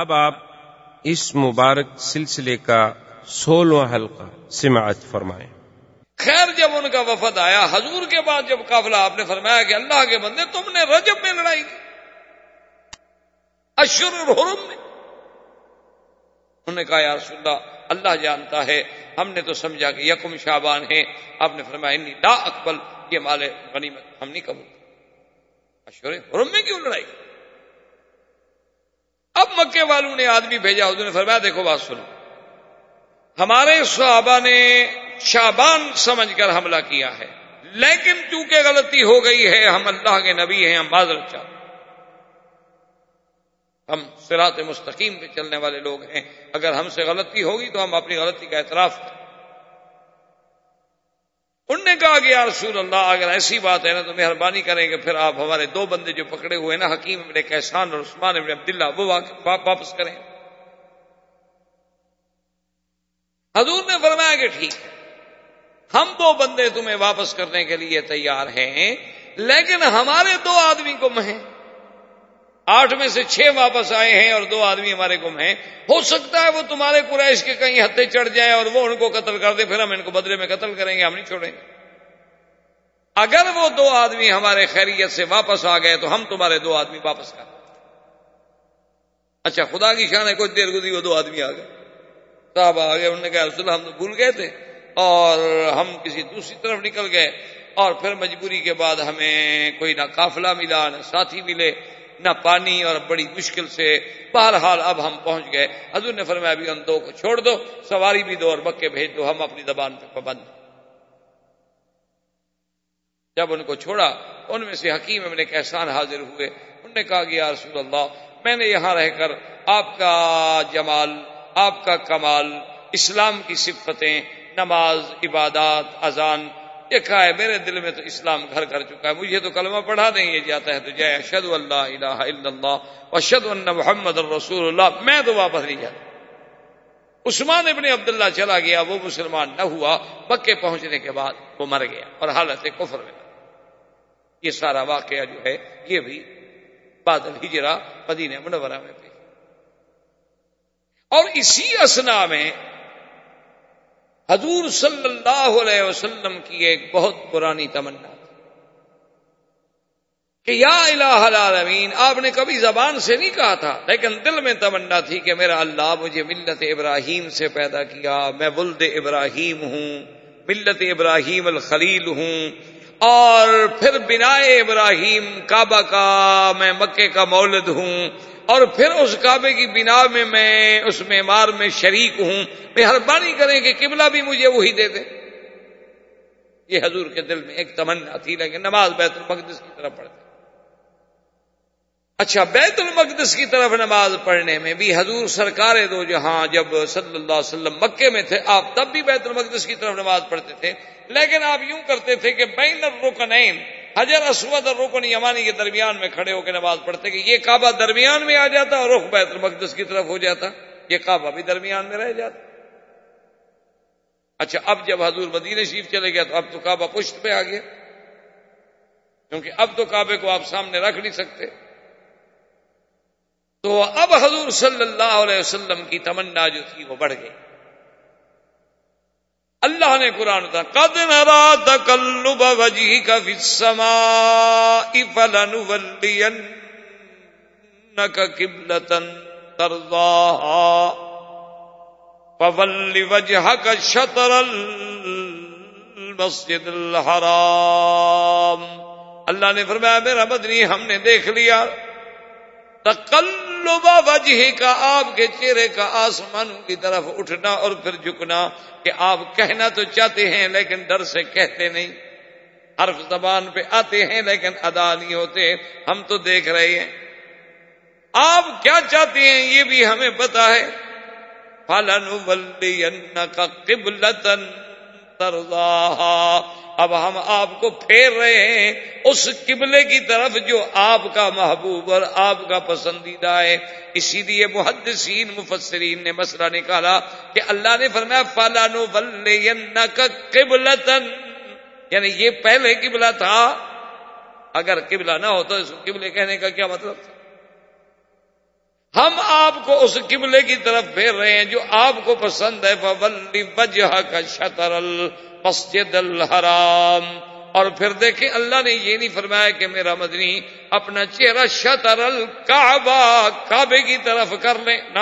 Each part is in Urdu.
اب آپ اس مبارک سلسلے کا سولہواں حلقہ سماعت فرمائیں۔ خیر جب ان کا وفد آیا، حضور کے بعد جب قافلہ آپ نے فرمایا کہ اللہ کے بندے، تم نے رجب میں لڑائی کی۔ اشر الحرم میں۔ انہوں نے کہا، یا رسول اللہ اللہ جانتا ہے، ہم نے تو سمجھا کہ یکم شابان ہے آپ نے فرمایا، انی لا اکبل یہ مال غنیمت ہم نہیں قبول۔ اشور حرم میں کیوں لڑائی؟ اب مکے والوں نے آدمی بھیجا، حضور نے فرمایا، دیکھو بات سنو۔ ہمارے صحابہ نے شابان سمجھ کر حملہ کیا ہے۔ لیکن چونکہ غلطی ہو گئی ہے، ہم اللہ کے نبی ہیں، ہم معذرت چاہتے ہم سرات مستقیم پہ چلنے والے لوگ ہیں۔ اگر ہم سے غلطی ہوگی تو ہم اپنی غلطی کا اعتراف کریں۔ ان نے کہا کہ یا رسول اللہ، اگر ایسی بات ہے نا تو مہربانی کریں کہ پھر آپ ہمارے دو بندے جو پکڑے ہوئے نا، حکیم ابن کیسان اور عثمان ابن عبداللہ، وہ واپس کریں۔ حضور نے فرمایا کہ ٹھیک ہے۔ ہم دو بندے تمہیں واپس کرنے کے لیے تیار ہیں، لیکن ہمارے دو آدمی کو مہیں آٹھ میں سے چھ واپس آئے ہیں اور دو آدمی ہمارے گم ہیں۔ ہو سکتا ہے وہ تمہارے قریش کے کہیں ہتھے چڑھ جائیں اور وہ ان کو قتل کر دے، پھر ہم ان کو بدلے میں قتل کریں گے، ہم نہیں چھوڑیں گے۔ اگر وہ دو آدمی ہمارے خیریت سے واپس آ گئے تو ہم تمہارے دو آدمی واپس کر۔ اچھا خدا کی شان ہے، کچھ دیر گزری، وہ دو آدمی آ گئے۔ صاحب آ گئے، انہوں نے کہا رسول ہم تو بھول گئے تھے اور ہم کسی دوسری طرف نکل گئے اور پھر مجبوری کے بعد ہمیں کوئی نہ قافلہ ملا، نہ ساتھی ملے۔ نہ پانی اور بڑی مشکل سے بہرحال اب ہم پہنچ گئے۔ حضور نے فرمایا، ابھی ان دو کو چھوڑ دو، سواری بھی دو اور بکے بھیج دو، ہم اپنی زبان پہ پابند جب ان کو چھوڑا، ان میں سے حکیم ابن احسان حاضر ہوئے۔ انہوں نے کہا کہ یا رسول اللہ، میں نے یہاں رہ کر آپ کا جمال، آپ کا کمال، اسلام کی صفتیں، نماز، عبادات، اذان دیکھا ہے میرے دل میں تو اسلام گھر کر چکا ہے، مجھے تو کلمہ پڑھا نہیں یہ جاتا ہے تو جے اشد اللہ الہ الا اللہ اشد اللہ محمد الرسول اللہ میں تو واپس نہیں جاتا۔ عثمان ابن عبداللہ چلا گیا، وہ مسلمان نہ ہوا، مکے پہنچنے کے بعد وہ مر گیا اور حالت کفر میں۔ یہ سارا واقعہ جو ہے، یہ بھی بادل ہجرا مدینہ منورہ میں بھی اور اسی اسنا میں حضور صلی اللہ علیہ وسلم کی ایک بہت پرانی تمنا تھی کہ یا الہ العالمین، آپ نے کبھی زبان سے نہیں کہا تھا، لیکن دل میں تمنا تھی کہ میرا اللہ مجھے ملت ابراہیم سے پیدا کیا، میں ولد ابراہیم ہوں، ملت ابراہیم الخلیل ہوں اور پھر بنا ابراہیم کعبہ کا میں مکے کا مولد ہوں، اور پھر اس کعبے کی بنا میں میں اس معمار میں شریک ہوں۔ مہربانی کریں کہ قبلہ بھی مجھے وہی دے دیں۔ یہ حضور کے دل میں ایک تمنا تھی، لیکن نماز بیت المقدس کی طرف پڑھتے اچھا بیت المقدس کی طرف نماز پڑھنے میں بھی حضور سرکار دو جہاں جب صلی اللہ علیہ وسلم مکے میں تھے، آپ تب بھی بیت المقدس کی طرف نماز پڑھتے تھے۔ لیکن آپ یوں کرتے تھے کہ بین الرکنین، حجر اسود اور رکن یمانی کے درمیان میں کھڑے ہو کے نماز پڑھتے کہ یہ کعبہ درمیان میں آ جاتا اور رخ بیت المقدس کی طرف ہو جاتا۔ یہ کعبہ بھی درمیان میں رہ جاتا۔ اچھا اب جب حضور مدینہ شریف چلے گیا تو اب تو کعبہ پشت پہ آ گیا۔ کیونکہ اب تو کعبے کو آپ سامنے رکھ نہیں سکتے۔ تو اب حضور صلی اللہ علیہ وسلم کی تمنا جو تھی وہ بڑھ گئی۔ اللہ نے قرآن تھا قد نرا تقلب وجی کا فسما فلن ولین قبلتن فول وجہ کا شطر المسجد الحرام۔ اللہ نے فرمایا، میرا بدنی ہم نے دیکھ لیا۔ تقلب وجہ کا، آپ کے چہرے کا آسمانوں کی طرف اٹھنا اور پھر جھکنا کہ آپ کہنا تو چاہتے ہیں لیکن ڈر سے کہتے نہیں۔ حرف زبان پہ آتے ہیں لیکن ادا نہیں ہوتے۔ ہم تو دیکھ رہے ہیں۔ آپ کیا چاہتے ہیں یہ بھی ہمیں پتا ہے۔ فلن کا قبلتن اب ہم آپ کو پھیر رہے ہیں اس قبلے کی طرف جو آپ کا محبوب اور آپ کا پسندیدہ ہے۔ اسی لیے محدثین، مفسرین نے مسئلہ نکالا کہ اللہ نے فرمایا فالانو کا قبلتن یعنی یہ پہلے قبلہ تھا۔ اگر قبلہ نہ ہو تو اس قبلے کہنے کا کیا مطلب؟ تھا ہم آپ کو اس قبلے کی طرف پھیر رہے ہیں جو آپ کو پسند ہے فولی وجہ کا شطر المسجد الحرام۔ اور پھر دیکھیں، اللہ نے یہ نہیں فرمایا کہ میرا مدنی اپنا چہرہ شطر الکعبہ کعبے کی طرف کر لیں۔ نہ،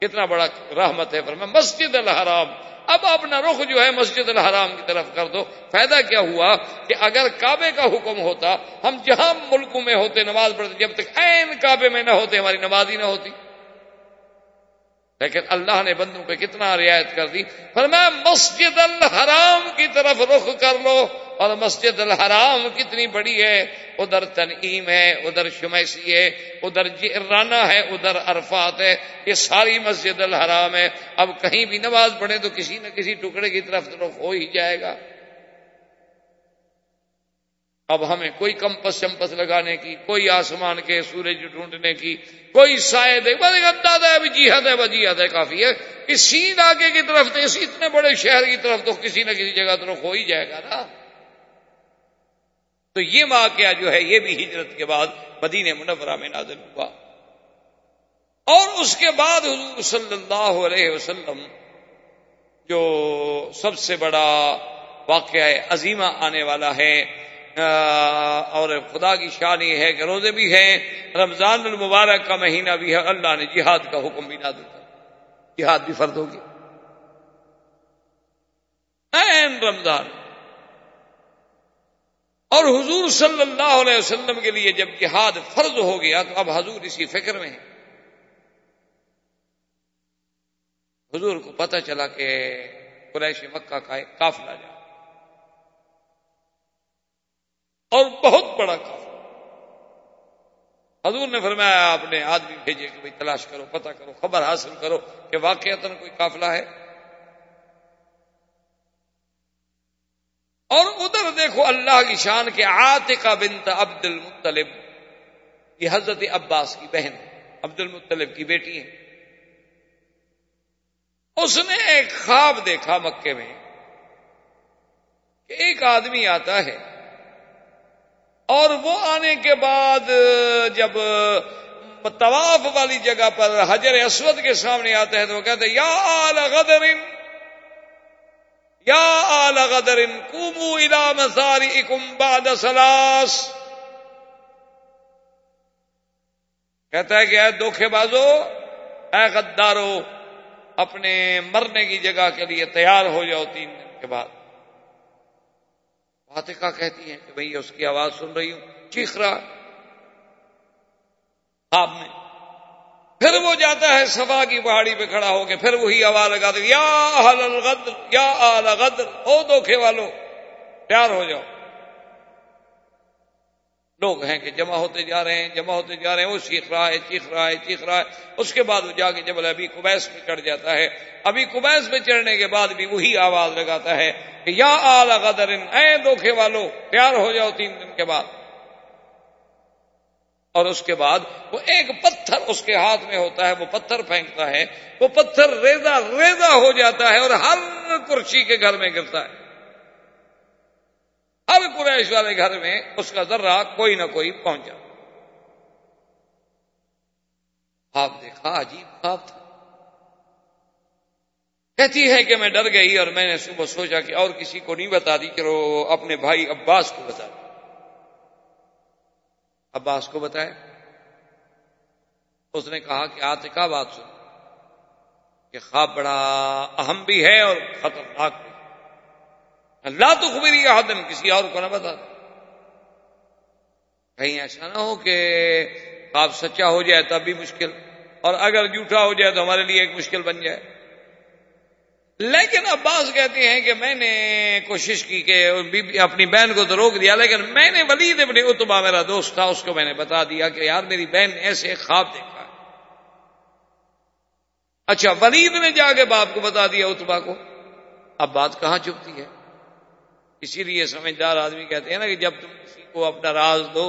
کتنا بڑا رحمت ہے، فرمایا مسجد الحرام۔ اب اپنا رخ جو ہے مسجد الحرام کی طرف کر دو۔ فائدہ کیا ہوا کہ اگر کعبے کا حکم ہوتا، ہم جہاں ملکوں میں ہوتے، نماز پڑھتے، جب تک این کعبے میں نہ ہوتے، ہماری نماز ہی نہ ہوتی۔ لیکن اللہ نے بندوں پہ کتنا رعایت کر دی۔ فرمایا، مسجد الحرام کی طرف رخ کر لو۔ اور مسجد الحرام کتنی بڑی ہے، ادھر تنعیم ہے، ادھر شمیسی ہے، ادھر جرانا ہے، ادھر عرفات ہے، یہ ساری مسجد الحرام ہے۔ اب کہیں بھی نماز پڑھے تو کسی نہ کسی ٹکڑے کی طرف رخ ہو ہی جائے گا۔ اب ہمیں کوئی کمپس چمپس لگانے کی، کوئی آسمان کے سورج ڈھونڈنے کی، کوئی سائے دے دادا ہے جہاد ہے جہاد ہے، کافی ہے۔ کسی علاقے کی طرف تو اسی اتنے بڑے شہر کی طرف تو کسی نہ کسی جگہ تو ہو ہی جائے گا نا۔ تو یہ واقعہ جو ہے یہ بھی ہجرت کے بعد مدینہ منورہ میں نازل ہوا۔ اور اس کے بعد حضور صلی اللہ علیہ وسلم جو سب سے بڑا واقعہ عظیمہ آنے والا ہے اور خدا کی شان یہ ہے کہ روزے بھی ہیں، رمضان المبارک کا مہینہ بھی ہے، اللہ نے جہاد کا حکم بھی نہ دیا۔ جہاد بھی فرد ہوگی۔ این رمضان اور حضور صلی اللہ علیہ وسلم کے لیے جب جہاد فرض ہو گیا، تو اب حضور اسی فکر میں ہے حضور کو پتہ چلا کہ قریش مکہ کا ایک قافلہ جائے اور بہت بڑا کافی حضور نے فرمایا، آپ نے آدمی بھیجے کہ بھائی تلاش کرو، پتہ کرو، خبر حاصل کرو کہ واقع کوئی قافلہ ہے۔ اور ادھر دیکھو اللہ کی شان کے آتقا بنت عبد المطلب یہ حضرت عباس کی بہن عبد المطلب کی بیٹی ہے اس نے ایک خواب دیکھا مکے میں کہ ایک آدمی آتا ہے اور وہ آنے کے بعد جب طواف والی جگہ پر حجر اسود کے سامنے آتے ہیں تو وہ کہتے یا آل غدر یا آل غدر کومو الا مساری بعد سلاس. کہتا ہے کہ اے دھوکھے بازو، اے غدارو، اپنے مرنے کی جگہ کے لیے تیار ہو جاؤ تین دن کے بعد۔ فاتحہ کہتی ہیں کہ بھئی اس کی آواز سن رہی ہوں۔ چیخ رہا۔ آپ میں پھر وہ جاتا ہے سبا کی پہاڑی پہ کھڑا ہو کے پھر وہی آواز لگا دے، یا الغدر، یا آل غدر، او دھوکھے والو، تیار ہو جاؤ۔ لوگ ہیں کہ جمع ہوتے جا رہے ہیں، جمع ہوتے جا رہے ہیں وہ چیخ رہا ہے چیخ رہا ہے چیخ رہا ہے۔ اس کے بعد وہ جا کے جب ابھی کبیس پہ چڑھ جاتا ہے، ابھی کبیس پہ چڑھنے کے بعد بھی وہی آواز لگاتا ہے کہ یا آل غدر، اے دھوکھے والو، تیار ہو جاؤ تین دن کے بعد۔ اور اس کے بعد وہ ایک پتھر اس کے ہاتھ میں ہوتا ہے، وہ پتھر پھینکتا ہے، وہ پتھر ریزا ریزا ہو جاتا ہے اور ہر کرسی کے گھر میں گرتا ہے۔ ہر قریش والے گھر میں اس کا ذرہ کوئی نہ کوئی پہنچا آپ دیکھا، عجیب خواب تھا۔ کہتی ہے کہ میں ڈر گئی اور میں نے صبح سوچا کہ اور کسی کو نہیں بتا دی کہ وہ اپنے بھائی عباس کو بتا دی۔ عباس کو بتایا اس نے کہا کہ آتے کا بات سن، کہ خواب بڑا اہم بھی ہے اور خطرناک بھی اللہ تو خبری آدم کسی اور کو نہ بتا۔ کہیں ایسا نہ ہو کہ آپ سچا ہو جائے تب بھی مشکل، اور اگر جھوٹا ہو جائے تو ہمارے لیے ایک مشکل بن جائے۔ لیکن عباس کہتے ہیں کہ میں نے کوشش کی کہ اپنی بہن کو تو روک دیا، لیکن میں نے ولید ابن اتبا میرا دوست تھا، اس کو میں نے بتا دیا کہ یار میری بہن نے ایسے خواب دیکھا اچھا ولید نے جا کے باپ کو بتا دیا اتبا کو۔ اب بات کہاں چپتی ہے؟ اسی لیے سمجھدار آدمی کہتے ہیں نا کہ جب تم کسی کو اپنا راز دو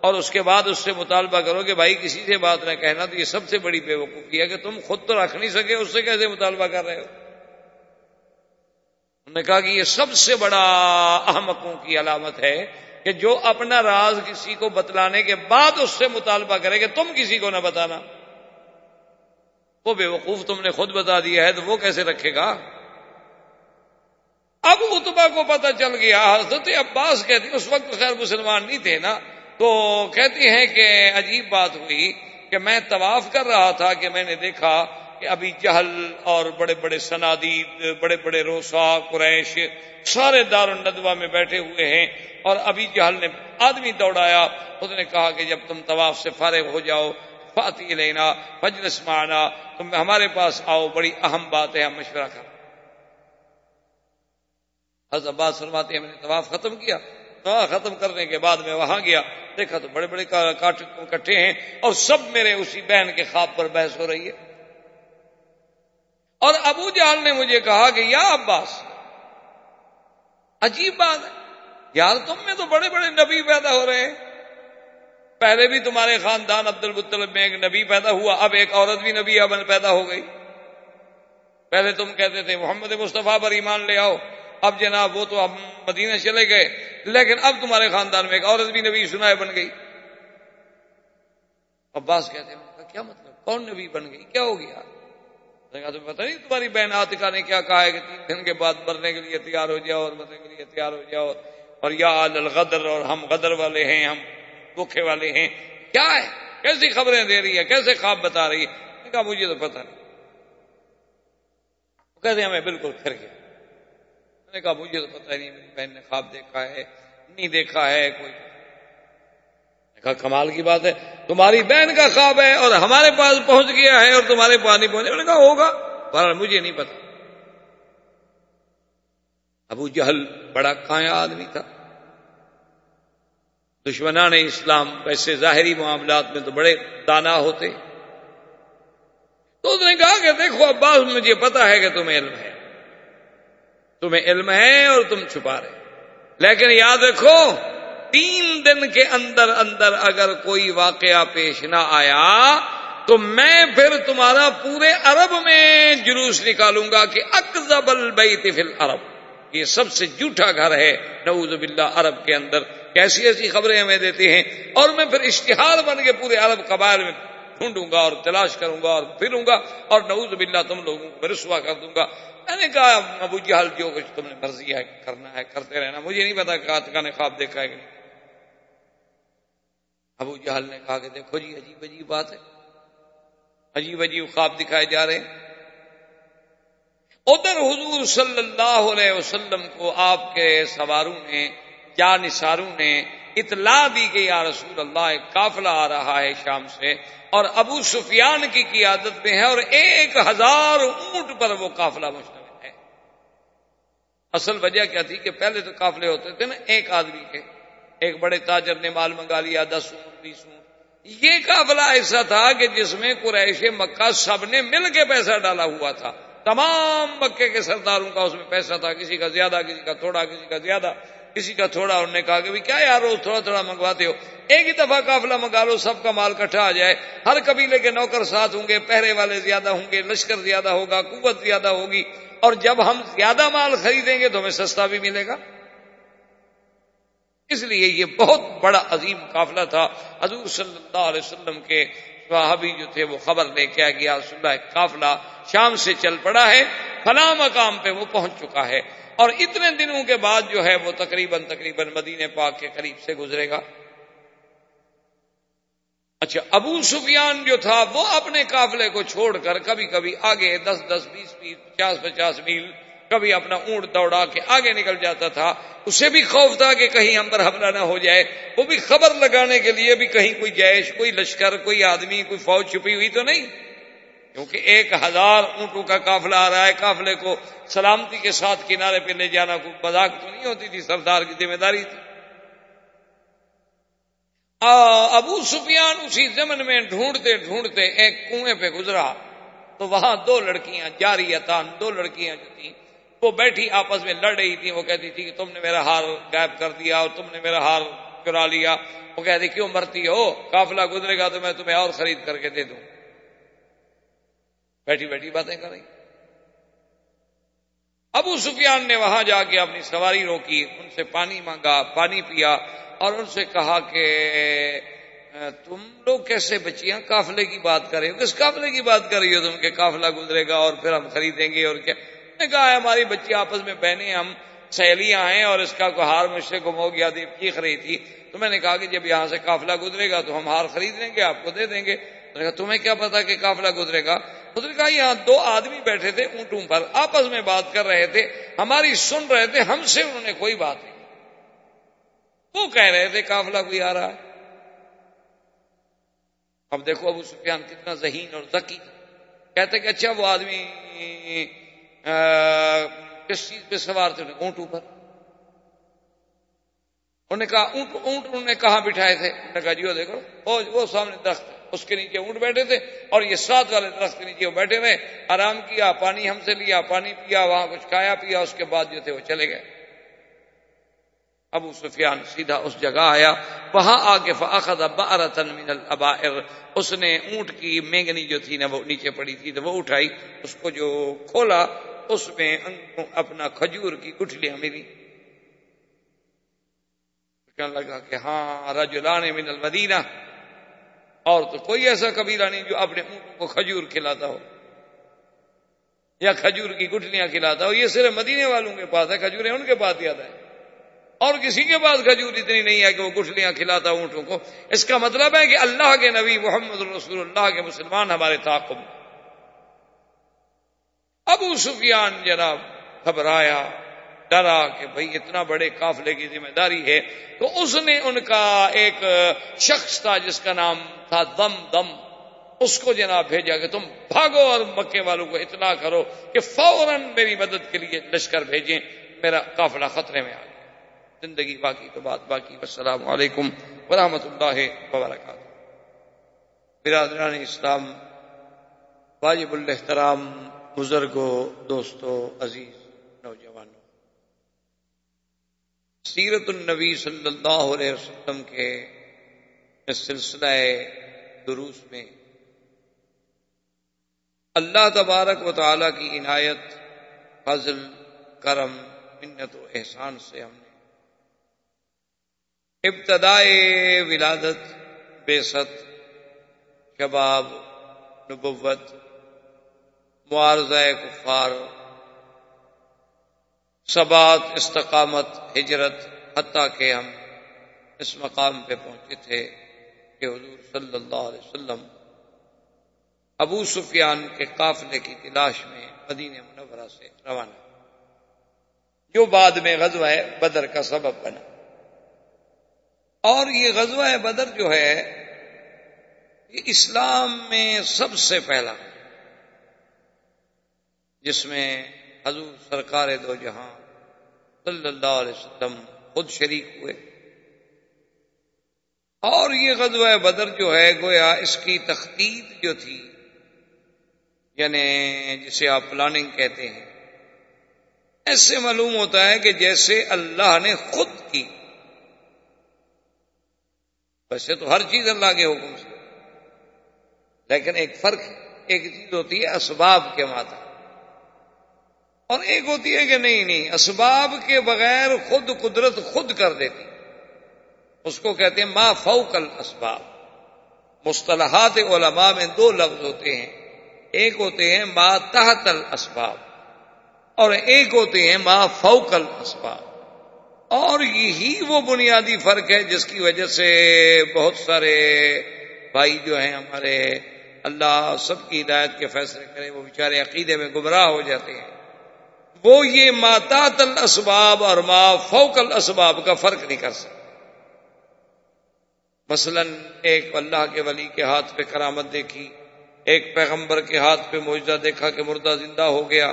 اور اس کے بعد اس سے مطالبہ کرو کہ بھائی کسی سے بات نہ کہنا تو یہ سب سے بڑی بے وقوفی ہے کہ تم خود تو رکھ نہیں سکے، اس سے کیسے مطالبہ کر رہے ہو؟ انہوں نے کہا کہ یہ سب سے بڑا احمقوں کی علامت ہے کہ جو اپنا راز کسی کو بتلانے کے بعد اس سے مطالبہ کرے کہ تم کسی کو نہ بتانا۔ وہ بے وقوف تم نے خود بتا دیا ہے تو وہ کیسے رکھے گا؟ اب اتبا کو پتہ چل گیا، حضرت عباس کہتی اس وقت خیر مسلمان نہیں تھے نا۔ تو کہتی ہیں کہ عجیب بات ہوئی کہ میں طواف کر رہا تھا کہ میں نے دیکھا کہ ابھی جہل اور بڑے بڑے سنادید، بڑے بڑے روسا، قریش سارے دار الندوا میں بیٹھے ہوئے ہیں اور ابھی جہل نے آدمی دوڑایا۔ اس نے کہا کہ جب تم طواف سے فارغ ہو جاؤ فاتح لینا فجرس مانا تم ہمارے پاس آؤ، بڑی اہم بات ہے، ہم مشورہ کر حضرت عباس فرماتے ہیں میں نے طواف ختم کیا۔ طواف ختم کرنے کے بعد میں وہاں گیا۔ دیکھا تو بڑے بڑے کٹھے ہیں اور سب میرے اسی بہن کے خواب پر بحث ہو رہی ہے۔ اور ابو جہل نے مجھے کہا کہ یا عباس، عجیب بات ہے۔ یار، تم میں تو بڑے بڑے نبی پیدا ہو رہے ہیں۔ پہلے بھی تمہارے خاندان عبد المطلب میں ایک نبی پیدا ہوا، اب ایک عورت بھی نبی ابن پیدا ہو گئی۔ پہلے تم کہتے تھے، محمد مصطفیٰ پر ایمان لے آؤ۔ اب جناب، وہ تو اب مدینہ چلے گئے۔ لیکن اب تمہارے خاندان میں ایک عورت بھی نبی سنائے بن گئی۔ عباس کہتے ہیں، کیا مطلب؟ کون نبی بن گئی؟ کیا ہو گیا؟ تمہیں پتا نہیں تمہاری بہن آتکا نے کیا کہا ہے کہ تین دن کے بعد مرنے کے لیے تیار ہو جاؤ اور مرنے کے لیے تیار ہو جاؤ اور یا الغدر اور ہم غدر والے ہیں، ہم دکھے والے ہیں۔ کیا ہے؟ کیسی خبریں دے رہی ہے؟ کیسے خواب بتا رہی ہے؟ کہا، مجھے تو پتا نہیں۔ کہتے ہیں، ہمیں بالکل پھر گیا۔ میں نے کہا، مجھے تو پتا نہیں، میری بہن نے خواب دیکھا ہے، نہیں دیکھا ہے، کوئی کہا، کمال کی بات ہے، تمہاری بہن کا خواب ہے اور ہمارے پاس پہنچ گیا ہے اور تمہارے پاس نہیں پہنچے۔ نے کہا، ہوگا، پر مجھے نہیں پتا۔ ابو جہل بڑا کایا آدمی تھا۔ دشمنان اسلام ویسے ظاہری معاملات میں تو بڑے دانا ہوتے۔ تو اس نے کہا کہ دیکھو، عباس، مجھے پتا ہے کہ تمہیں علم ہے تمہیں علم ہے اور تم چھپا رہے۔ لیکن یاد رکھو تین دن کے اندر اندر اگر کوئی واقعہ پیش نہ آیا تو میں پھر تمہارا پورے عرب میں جلوس نکالوں گا کہ اکزب البیت فی العرب۔ یہ سب سے جھوٹا گھر ہے۔ نعوذ باللہ عرب کے اندر کیسی ایسی خبریں ہمیں دیتے ہیں۔ اور میں پھر اشتہار بن کے پورے عرب قبائل میں ڈھونڈوں گا اور تلاش کروں گا اور پھروں گا اور نعوذ باللہ تم لوگوں کو رسوا کر دوں گا۔ میں نے کہا، ابو جہل جو کچھ تم نے مرضی ہے کرنا ہے، کرتے رہنا۔ مجھے نہیں پتا کہ نے خواب دیکھا ہے کہ نہیں۔ ابو جہل نے کہا کہ دیکھو جی عجیب عجیب بات ہے۔ عجیب عجیب خواب دکھائے جا رہے ہیں۔ ادھر حضور صلی اللہ علیہ وسلم کو آپ کے سواروں نے یا نثاروں نے اطلاع دی کہ یا رسول اللہ، ایک قافلہ آ رہا ہے شام سے اور ابو سفیان کی قیادت میں ہے اور ایک ہزار اونٹ پر وہ قافلہ مشتمل ہے۔ اصل وجہ کیا تھی کہ پہلے تو قافلے ہوتے تھے نا، ایک آدمی کے۔ ایک بڑے تاجر نے مال منگا لیا، دس اونٹ بیس اونٹ یہ قافلہ ایسا تھا کہ جس میں قریش مکہ سب نے مل کے پیسہ ڈالا ہوا تھا۔ تمام مکے کے سرداروں کا اس میں پیسہ تھا، کسی کا زیادہ، کسی کا تھوڑا، کسی کا زیادہ، کسی کا تھوڑا۔ انہوں نے کہا کہ کیا یار روز تھوڑا تھوڑا منگواتے ہو؟ ایک ہی دفعہ قافلہ منگا لو، سب کا مال کٹھا آ جائے۔ ہر قبیلے کے نوکر ساتھ ہوں گے، پہرے والے زیادہ ہوں گے، لشکر زیادہ ہوگا، قوت زیادہ ہوگی۔ اور جب ہم زیادہ مال خریدیں گے تو ہمیں سستا بھی ملے گا۔ اس لیے یہ بہت بڑا عظیم قافلہ تھا۔ حضور صلی اللہ علیہ وسلم کے صحابی جو تھے وہ خبر لے کے آ گیا قافلہ شام سے چل پڑا ہے، فلاں مقام پہ وہ پہنچ چکا ہے۔ اور اتنے دنوں کے بعد جو ہے وہ تقریباً تقریباً مدینے پاک کے قریب سے گزرے گا۔ اچھا ابو سفیان جو تھا وہ اپنے قافلے کو چھوڑ کر کبھی کبھی آگے دس دس، بیس بیس پچاس پچاس میل کبھی اپنا اونٹ دوڑا کے آگے نکل جاتا تھا، اسے بھی خوف تھا کہ کہیں ہم پر حملہ نہ ہو جائے۔ وہ بھی خبر لگانے کے لیے بھی کہیں کوئی جیش، کوئی لشکر، کوئی آدمی، کوئی فوج چھپی ہوئی تو نہیں۔ کیونکہ ایک ہزار اونٹوں کا قافلہ آ رہا ہے، قافلے کو سلامتی کے ساتھ کنارے پہ لے جانا کوئی مذاق تو نہیں ہوتی تھی، سردار کی ذمہ داری تھی۔ ابو سفیان اسی زمن میں ڈھونڈتے ڈھونڈتے ایک کنویں پہ گزرا تو وہاں دو لڑکیاں جاری دو لڑکیاں جو تھیں وہ بیٹھی آپس میں لڑ رہی تھی، وہ کہتی تھی کہ تم نے میرا ہار غائب کر دیا اور تم نے میرا ہار چرا لیا۔ وہ کہتی کیوں مرتی ہو؟ قافلہ گزرے گا تو میں تمہیں اور خرید کر کے دے دوں۔ بیٹھی بیٹھی باتیں کر رہی۔ ابو سفیان نے وہاں جا کے اپنی سواری روکی، ان سے پانی مانگا، پانی پیا اور ان سے کہا کہ تم لوگ کیسے بچیاں کافلے کی بات کر رہے ہو؟ کس کافلے کی بات کر رہی ہو تم کے کافلا گزرے گا اور پھر ہم خریدیں گے اور کیا؟ نے کہا ہے ہماری بچی، آپس میں بہنیں، ہم سہیلیاں ہیں اور اس کا کوئی ہار مجھ سے گم ہو گیا تھی چیخ رہی تھی تو میں نے کہا کہ جب یہاں سے کافلا گزرے گا تو ہم ہار خرید لیں گے، آپ کو دے دیں گے۔ کہا، تمہیں کیا پتا کہ کافلا گزرے گا؟ اس نے کہا، یہاں دو آدمی بیٹھے تھے اونٹوں پر، آپس میں بات کر رہے تھے، ہماری سن رہے تھے، ہم سے انہوں نے کوئی بات نہیں وہ کہہ رہے تھے کافلا کوئی آ رہا ہے؟ اب دیکھو، ابو سفیان کتنا ذہین اور ذکی کہتے کہ اچھا وہ آدمی کس چیز پہ سوار تھے اونٹوں پر انہوں نے کہا، اونٹ اونٹ انہوں نے کہاں بٹھائے تھے؟ انہوں نے کہا جی وہ دیکھو، وہ سامنے درخت اس کے نیچے اونٹ بیٹھے تھے اور یہ سات والے درخت کے نیچے وہ بیٹھے ہوئے آرام کیا، پانی ہم سے لیا، پانی پیا، وہاں کچھ کھایا پیا، اس کے بعد جو تھے وہ چلے گئے۔ ابو سفیان سیدھا اس جگہ آیا۔ وہاں آ کے فاخذ بارتن من الابائر اس نے اونٹ کی مینگنی جو تھی نا، وہ نیچے پڑی تھی تو وہ اٹھائی۔ اس کو جو کھولا اس میں اپنا کھجور کی گٹھلیاں ملی کہنے لگا کہ ہاں رجلان من المدینہ۔ اور تو کوئی ایسا قبیلہ نہیں جو اپنے اونٹوں کو کھجور کھلاتا ہو۔ یا کھجور کی گٹھلیاں کھلاتا ہو۔ یہ صرف مدینے والوں کے پاس ہے، کھجوریں ان کے پاس یاد ہے اور کسی کے پاس کھجور اتنی نہیں ہے کہ وہ گٹھلیاں کھلاتا اونٹوں کو۔ اس کا مطلب ہے کہ اللہ کے نبی محمد رسول اللہ کے مسلمان ہمارے تعاقب ابو سفیان جناب گھبرایا، ڈرا کہ بھئی اتنا بڑے قافلے کی ذمہ داری ہے۔ تو اس نے ان کا ایک شخص تھا جس کا نام تھا دم دم۔ اس کو جناب بھیجا کہ تم بھاگو اور مکے والوں کو اطلاع کرو کہ فوراً میری مدد کے لیے لشکر بھیجیں۔ میرا قافلہ خطرے میں آ گیا۔ زندگی باقی تو بات باقی۔ السلام علیکم ورحمۃ اللہ وبرکاتہ۔ برادران اسلام، واجب الحترام بزرگوں دوستوں عزیز نوجوانوں، سیرت النبی صلی اللہ علیہ وسلم کے اس سلسلہ دروس میں اللہ تبارک و تعالی کی عنایت، فضل، کرم، منت و احسان سے ہم نے ابتدائے ولادت، بے ست، شباب، نبوت معارضہ کفار سبات استقامت، ہجرت، حتیٰ کہ ہم اس مقام پہ پہنچے تھے کہ حضور صلی اللہ علیہ وسلم ابو سفیان کے قافلے کی تلاش میں مدینہ منورہ سے روانہ۔ جو بعد میں غزوہ بدر کا سبب بنا۔ اور یہ غزوہ بدر جو ہے، یہ اسلام میں سب سے پہلا۔ ہے جس میں حضور سرکار دو جہاں صلی اللہ علیہ وسلم خود شریک ہوئے۔ اور یہ غزوہ بدر جو ہے، گویا اس کی تختیت جو تھی یعنی جسے آپ پلاننگ کہتے ہیں ایسے معلوم ہوتا ہے کہ جیسے اللہ نے خود کی، ویسے تو ہر چیز اللہ کے حکم سے، لیکن ایک فرق، ایک چیز ہوتی ہے اسباب کے ماتا اور ایک ہوتی ہے کہ نہیں نہیں، اسباب کے بغیر خود قدرت خود کر دیتی۔ اس کو کہتے ہیں ما فوکل اسباب مصطلحات علماء میں دو لفظ ہوتے ہیں۔ ایک ہوتے ہیں ما تحت الاسباب اور ایک ہوتے ہیں ما فوکل اسباب اور یہی وہ بنیادی فرق ہے جس کی وجہ سے بہت سارے بھائی جو ہیں ہمارے اللہ سب کی ہدایت کے فیصلے کرے وہ بیچارے عقیدے میں گمراہ ہو جاتے ہیں۔ وہ یہ ماتات الاسباب اور ما فوق الاسباب کا فرق نہیں کر سکتے مثلا ایک اللہ کے ولی کے ہاتھ پہ کرامت دیکھی، ایک پیغمبر کے ہاتھ پہ موجودہ دیکھا کہ مردہ زندہ ہو گیا،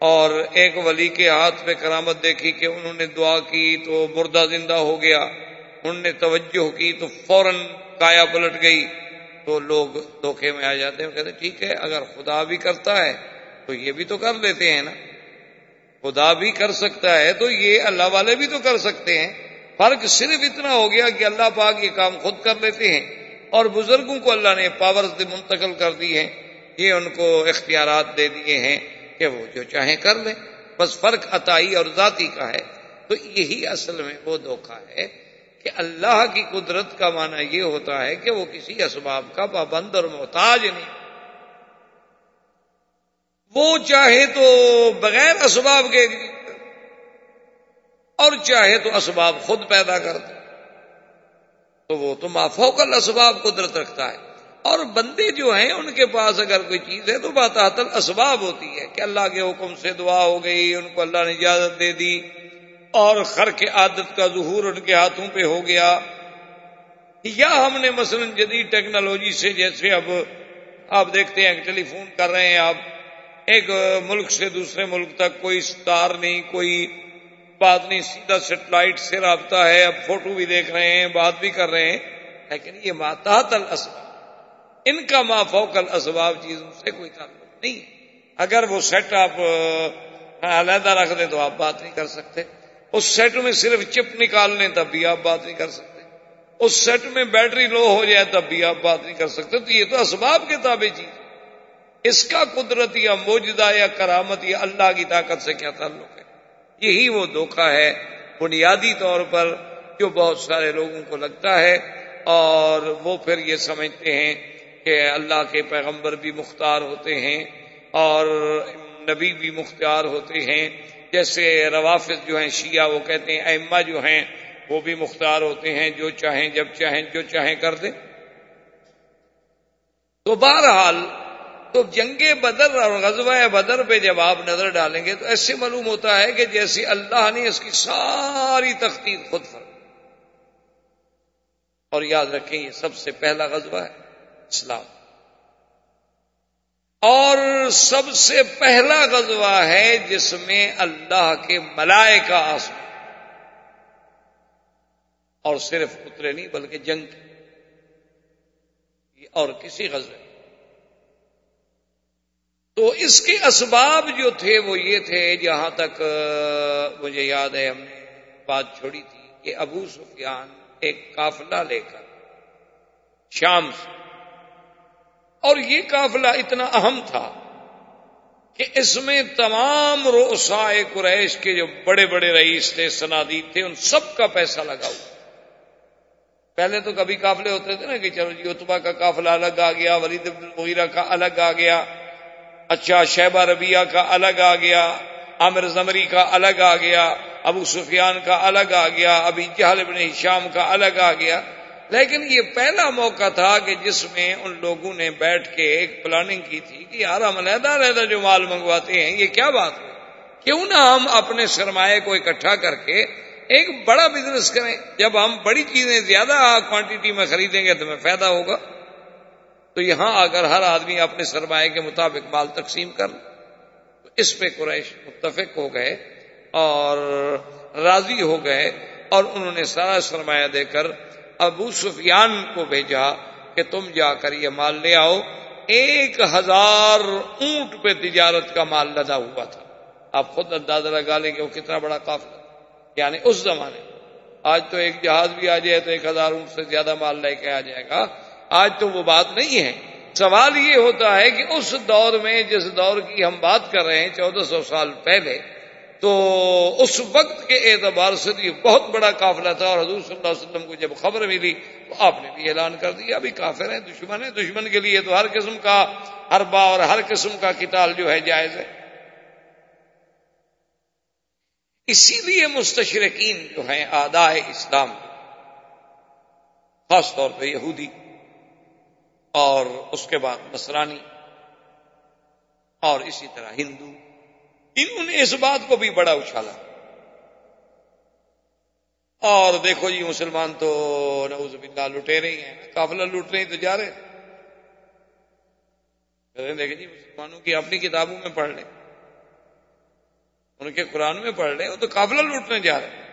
اور ایک ولی کے ہاتھ میں کرامت دیکھی کہ انہوں نے دعا کی تو مردہ زندہ ہو گیا، انہوں نے توجہ کی تو فوراً کایا پلٹ گئی۔ تو لوگ دھوکے میں آ جاتے ہیں کہتے ٹھیک ہے، اگر خدا بھی کرتا ہے تو یہ بھی تو کر لیتے ہیں نا۔ خدا بھی کر سکتا ہے تو یہ اللہ والے بھی تو کر سکتے ہیں۔ فرق صرف اتنا ہو گیا کہ اللہ پاک یہ کام خود کر لیتے ہیں اور بزرگوں کو اللہ نے پاور منتقل کر دی ہے یہ ان کو اختیارات دے دیے ہیں کہ وہ جو چاہیں کر لیں۔ بس فرق عطائی اور ذاتی کا ہے۔ تو یہی اصل میں وہ دھوکہ ہے کہ اللہ کی قدرت کا معنی یہ ہوتا ہے کہ وہ کسی اسباب کا پابند اور محتاج نہیں۔ وہ چاہے تو بغیر اسباب کے اور چاہے تو اسباب خود پیدا کر دے، تو وہ تو مافوکل اسباب قدرت رکھتا ہے۔ اور بندے جو ہیں، ان کے پاس اگر کوئی چیز ہے، تو بات اسباب ہوتی ہے کہ اللہ کے حکم سے دعا ہو گئی، ان کو اللہ نے اجازت دے دی، اور خر کے عادت کا ظہور ان کے ہاتھوں پہ ہو گیا۔ یا ہم نے مثلا جدید ٹیکنالوجی سے جیسے اب آپ دیکھتے ہیں ٹیلی فون کر رہے ہیں، آپ ایک ملک سے دوسرے ملک تک کوئی ستار نہیں، کوئی بات نہیں، سیدھا سیٹلائٹ سے رابطہ ہے، اب فوٹو بھی دیکھ رہے ہیں، بات بھی کر رہے ہیں، لیکن یہ ماتحت الاسباب، ان کا ما فوکل اسباب چیزوں سے کوئی تعلق نہیں اگر وہ سیٹ آپ علیحدہ رکھ دیں تو آپ بات نہیں کر سکتے۔ اس سیٹ میں صرف چپ نکال لیں تب بھی آپ بات نہیں کر سکتے۔ اس سیٹ میں بیٹری لو ہو جائے تب بھی آپ بات نہیں کر سکتے۔ تو یہ تو اسباب کے تابع چیز اس کا قدرت یا موجودہ یا کرامت یا اللہ کی طاقت سے کیا تعلق ہے؟ یہی وہ دھوکہ ہے بنیادی طور پر جو بہت سارے لوگوں کو لگتا ہے اور وہ پھر یہ سمجھتے ہیں کہ اللہ کے پیغمبر بھی مختار ہوتے ہیں اور نبی بھی مختار ہوتے ہیں۔ جیسے روافظ جو ہیں شیعہ وہ کہتے ہیں ائمہ جو ہیں وہ بھی مختار ہوتے ہیں، جو چاہیں جب چاہیں، جو چاہیں کر دیں۔ تو بہرحال تو جنگ بدر اور غزوہ بدر پہ جب آپ نظر ڈالیں گے تو ایسے معلوم ہوتا ہے کہ جیسے اللہ نے اس کی ساری تختیق خود فرق اور یاد رکھیں یہ سب سے پہلا غزوہ ہے اسلام۔ اور سب سے پہلا غزوہ ہے جس میں اللہ کے ملائے کا آسمان۔ اور صرف اترے نہیں بلکہ جنگ۔ اور کسی غزوے تو اس کے اسباب جو تھے وہ یہ تھے، جہاں تک مجھے یاد ہے، ہم نے بات چھوڑی تھی کہ ابو سفیان ایک قافلہ لے کر شام سے، اور یہ قافلہ اتنا اہم تھا کہ اس میں تمام روسائے قریش کے جو بڑے بڑے رئیس تھے، سنادید تھے، ان سب کا پیسہ لگا ہوا۔ پہلے تو کبھی قافلے ہوتے تھے نا کہ چلو جی اتبا کا قافلہ الگ آ گیا، ولید المغیرہ کا الگ آ گیا۔ اچھا شہبہ ربیہ کا الگ آ گیا، عامر زمری کا الگ آ گیا، ابو سفیان کا الگ آ گیا ابھی جہل بن شام کا الگ آ گیا۔ لیکن یہ پہلا موقع تھا کہ جس میں ان لوگوں نے بیٹھ کے ایک پلاننگ کی تھی کہ یار ہم علیحدہ علیحدہ جو مال منگواتے ہیں، یہ کیا بات ہے؟ کیوں نہ ہم اپنے سرمایہ کو اکٹھا کر کے ایک بڑا بزنس کریں۔ جب ہم بڑی چیزیں زیادہ کوانٹٹی میں خریدیں گے تو ہمیں فائدہ ہوگا۔ تو یہاں اگر ہر آدمی اپنے سرمایہ کے مطابق مال تقسیم کر تو اس پہ قریش متفق ہو گئے اور راضی ہو گئے اور انہوں نے سارا سرمایہ دے کر ابو سفیان کو بھیجا کہ تم جا کر یہ مال لے آؤ۔ ایک ہزار اونٹ پہ تجارت کا مال لدا ہوا تھا۔ آپ خود اندازہ لگا لیں کہ وہ کتنا بڑا قافلہ یعنی اس زمانے۔ آج تو ایک جہاز بھی آ جائے تو ایک ہزار اونٹ سے زیادہ مال لے کے آ جائے گا۔ آج تو وہ بات نہیں ہے۔ سوال یہ ہوتا ہے کہ اس دور میں جس دور کی ہم بات کر رہے ہیں چودہ سو سال پہلے، تو اس وقت کے اعتبار سے یہ بہت بڑا قافلہ تھا اور حضور صلی اللہ علیہ وسلم کو جب خبر ملی تو آپ نے بھی اعلان کر دیا۔ ابھی کافر ہیں، دشمن ہے دشمن کے لیے تو ہر قسم کا اربا اور ہر قسم کا کتاب جو ہے جائز ہے۔ اسی لیے مستشرقین جو ہیں آدائے اسلام، خاص طور پہ یہودی اور اس کے بعد نصرانی اور اسی طرح ہندو انہوں نے اس بات کو بھی بڑا اچھالا۔ اور دیکھو جی مسلمان تو نعوذ باللہ لٹے رہی ہیں، قافلہ لوٹ رہے ہیں تو جا رہے ہیں، دیکھیں جی مسلمانوں کی اپنی کتابوں میں پڑھ لیں۔ ان کے قرآن میں پڑھ لیں، وہ تو قافلہ لوٹنے جا رہے ہیں۔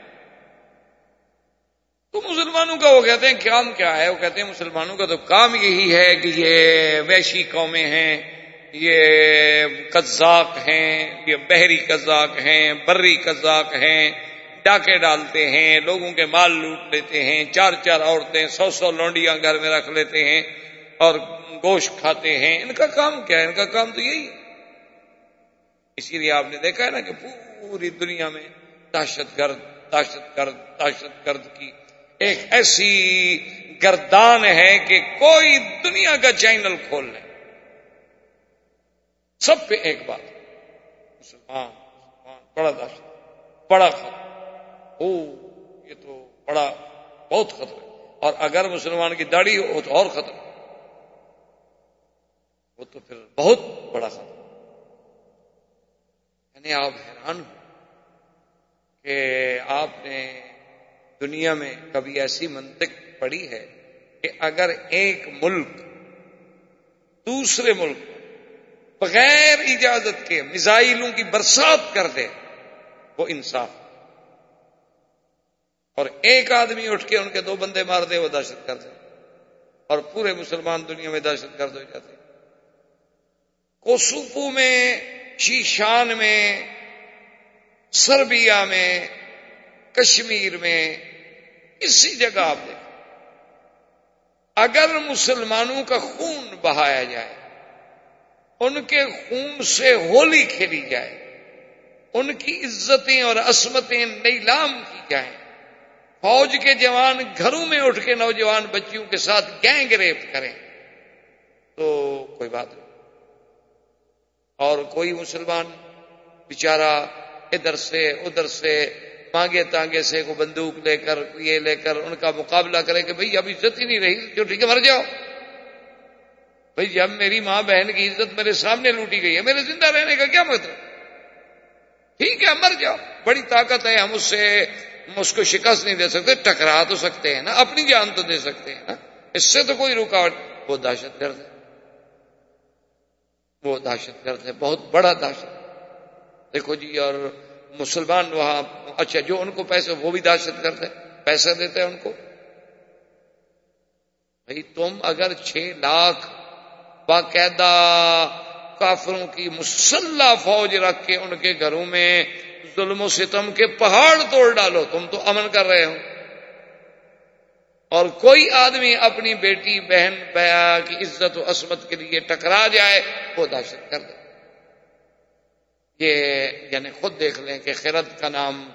تو مسلمانوں کا وہ کہتے ہیں کام کیا ہے؟ وہ کہتے ہیں مسلمانوں کا تو کام یہی ہے کہ یہ ویشی قومیں ہیں، یہ قزاق ہیں، یہ بحری قزاق ہیں، بری قزاق ہیں، ڈاکے ڈالتے ہیں، لوگوں کے مال لوٹ لیتے ہیں، چار چار عورتیں، سو سو لونڈیاں گھر میں رکھ لیتے ہیں اور گوشت کھاتے ہیں۔ ان کا کام کیا ہے؟ ان کا کام تو یہی اسی لیے آپ نے دیکھا ہے نا کہ پوری دنیا میں دہشت گرد دہشت گرد دہشت گرد کی ایک ایسی گردان ہے کہ کوئی دنیا کا چینل کھول لے۔ سب پہ ایک بات۔ مسلمان مسلمان، بڑا دہشت بڑا خطرہ۔ او یہ تو بڑا، بہت خطرہ۔ اور اگر مسلمان کی داڑھی ہو تو اور خطرہ۔ وہ تو پھر بہت بڑا خطرہ۔ یعنی آپ حیران ہو کہ آپ نے دنیا میں کبھی ایسی منطق پڑی ہے کہ اگر ایک ملک دوسرے ملک بغیر اجازت کے میزائلوں کی برسات کر دے، وہ انصاف۔ اور ایک آدمی اٹھ کے ان کے دو بندے مار دے، وہ دہشت کر دے اور پورے مسلمان دنیا میں دہشت گرد ہو جاتے کوسوپو میں، شیشان میں، سربیا میں کشمیر میں کسی جگہ آپ دیکھیں اگر مسلمانوں کا خون بہایا جائے، ان کے خون سے ہولی کھیلی جائے، ان کی عزتیں اور عصمتیں نیلام کی جائیں۔ فوج کے جوان گھروں میں اٹھ کے نوجوان بچیوں کے ساتھ گینگ ریپ کریں، تو کوئی بات نہیں۔ اور کوئی مسلمان بیچارہ ادھر سے ادھر سے مانگے تانگے سے کو بندوق لے کر، یہ لے کر ان کا مقابلہ کرے کہ بھئی اب عزت ہی نہیں رہی جو ٹھیک ہے، مر جاؤ۔ بھئی جب میری ماں بہن کی عزت میرے سامنے لوٹی گئی ہے، میرے زندہ رہنے کا کیا مطلب؟ ٹھیک ہے، مر جاؤ۔ بڑی طاقت ہے ہم اس سے اس کو شکست نہیں دے سکتے، ٹکرا تو سکتے ہیں نا، اپنی جان تو دے سکتے ہیں نا۔ اس سے تو کوئی رکاوٹ، وہ دہشت گرد ہے۔ وہ دہشت گرد ہے، بہت بڑا دہشت۔ دیکھو جی اور مسلمان وہاں اچھا جو ان کو پیسے، وہ بھی دہشت گرد ہے پیسے دیتے ہیں ان کو؟ بھائی، تم اگر چھ لاکھ باقاعدہ کافروں کی مسلح فوج رکھ کے ان کے گھروں میں ظلم و ستم کے پہاڑ توڑ ڈالو، تم تو امن کر رہے ہو۔ اور کوئی آدمی اپنی بیٹی، بہن بیا کی عزت و عصمت کے لیے ٹکرا جائے، وہ دہشت کر دے یہ یعنی خود دیکھ لیں کہ خرد کا نام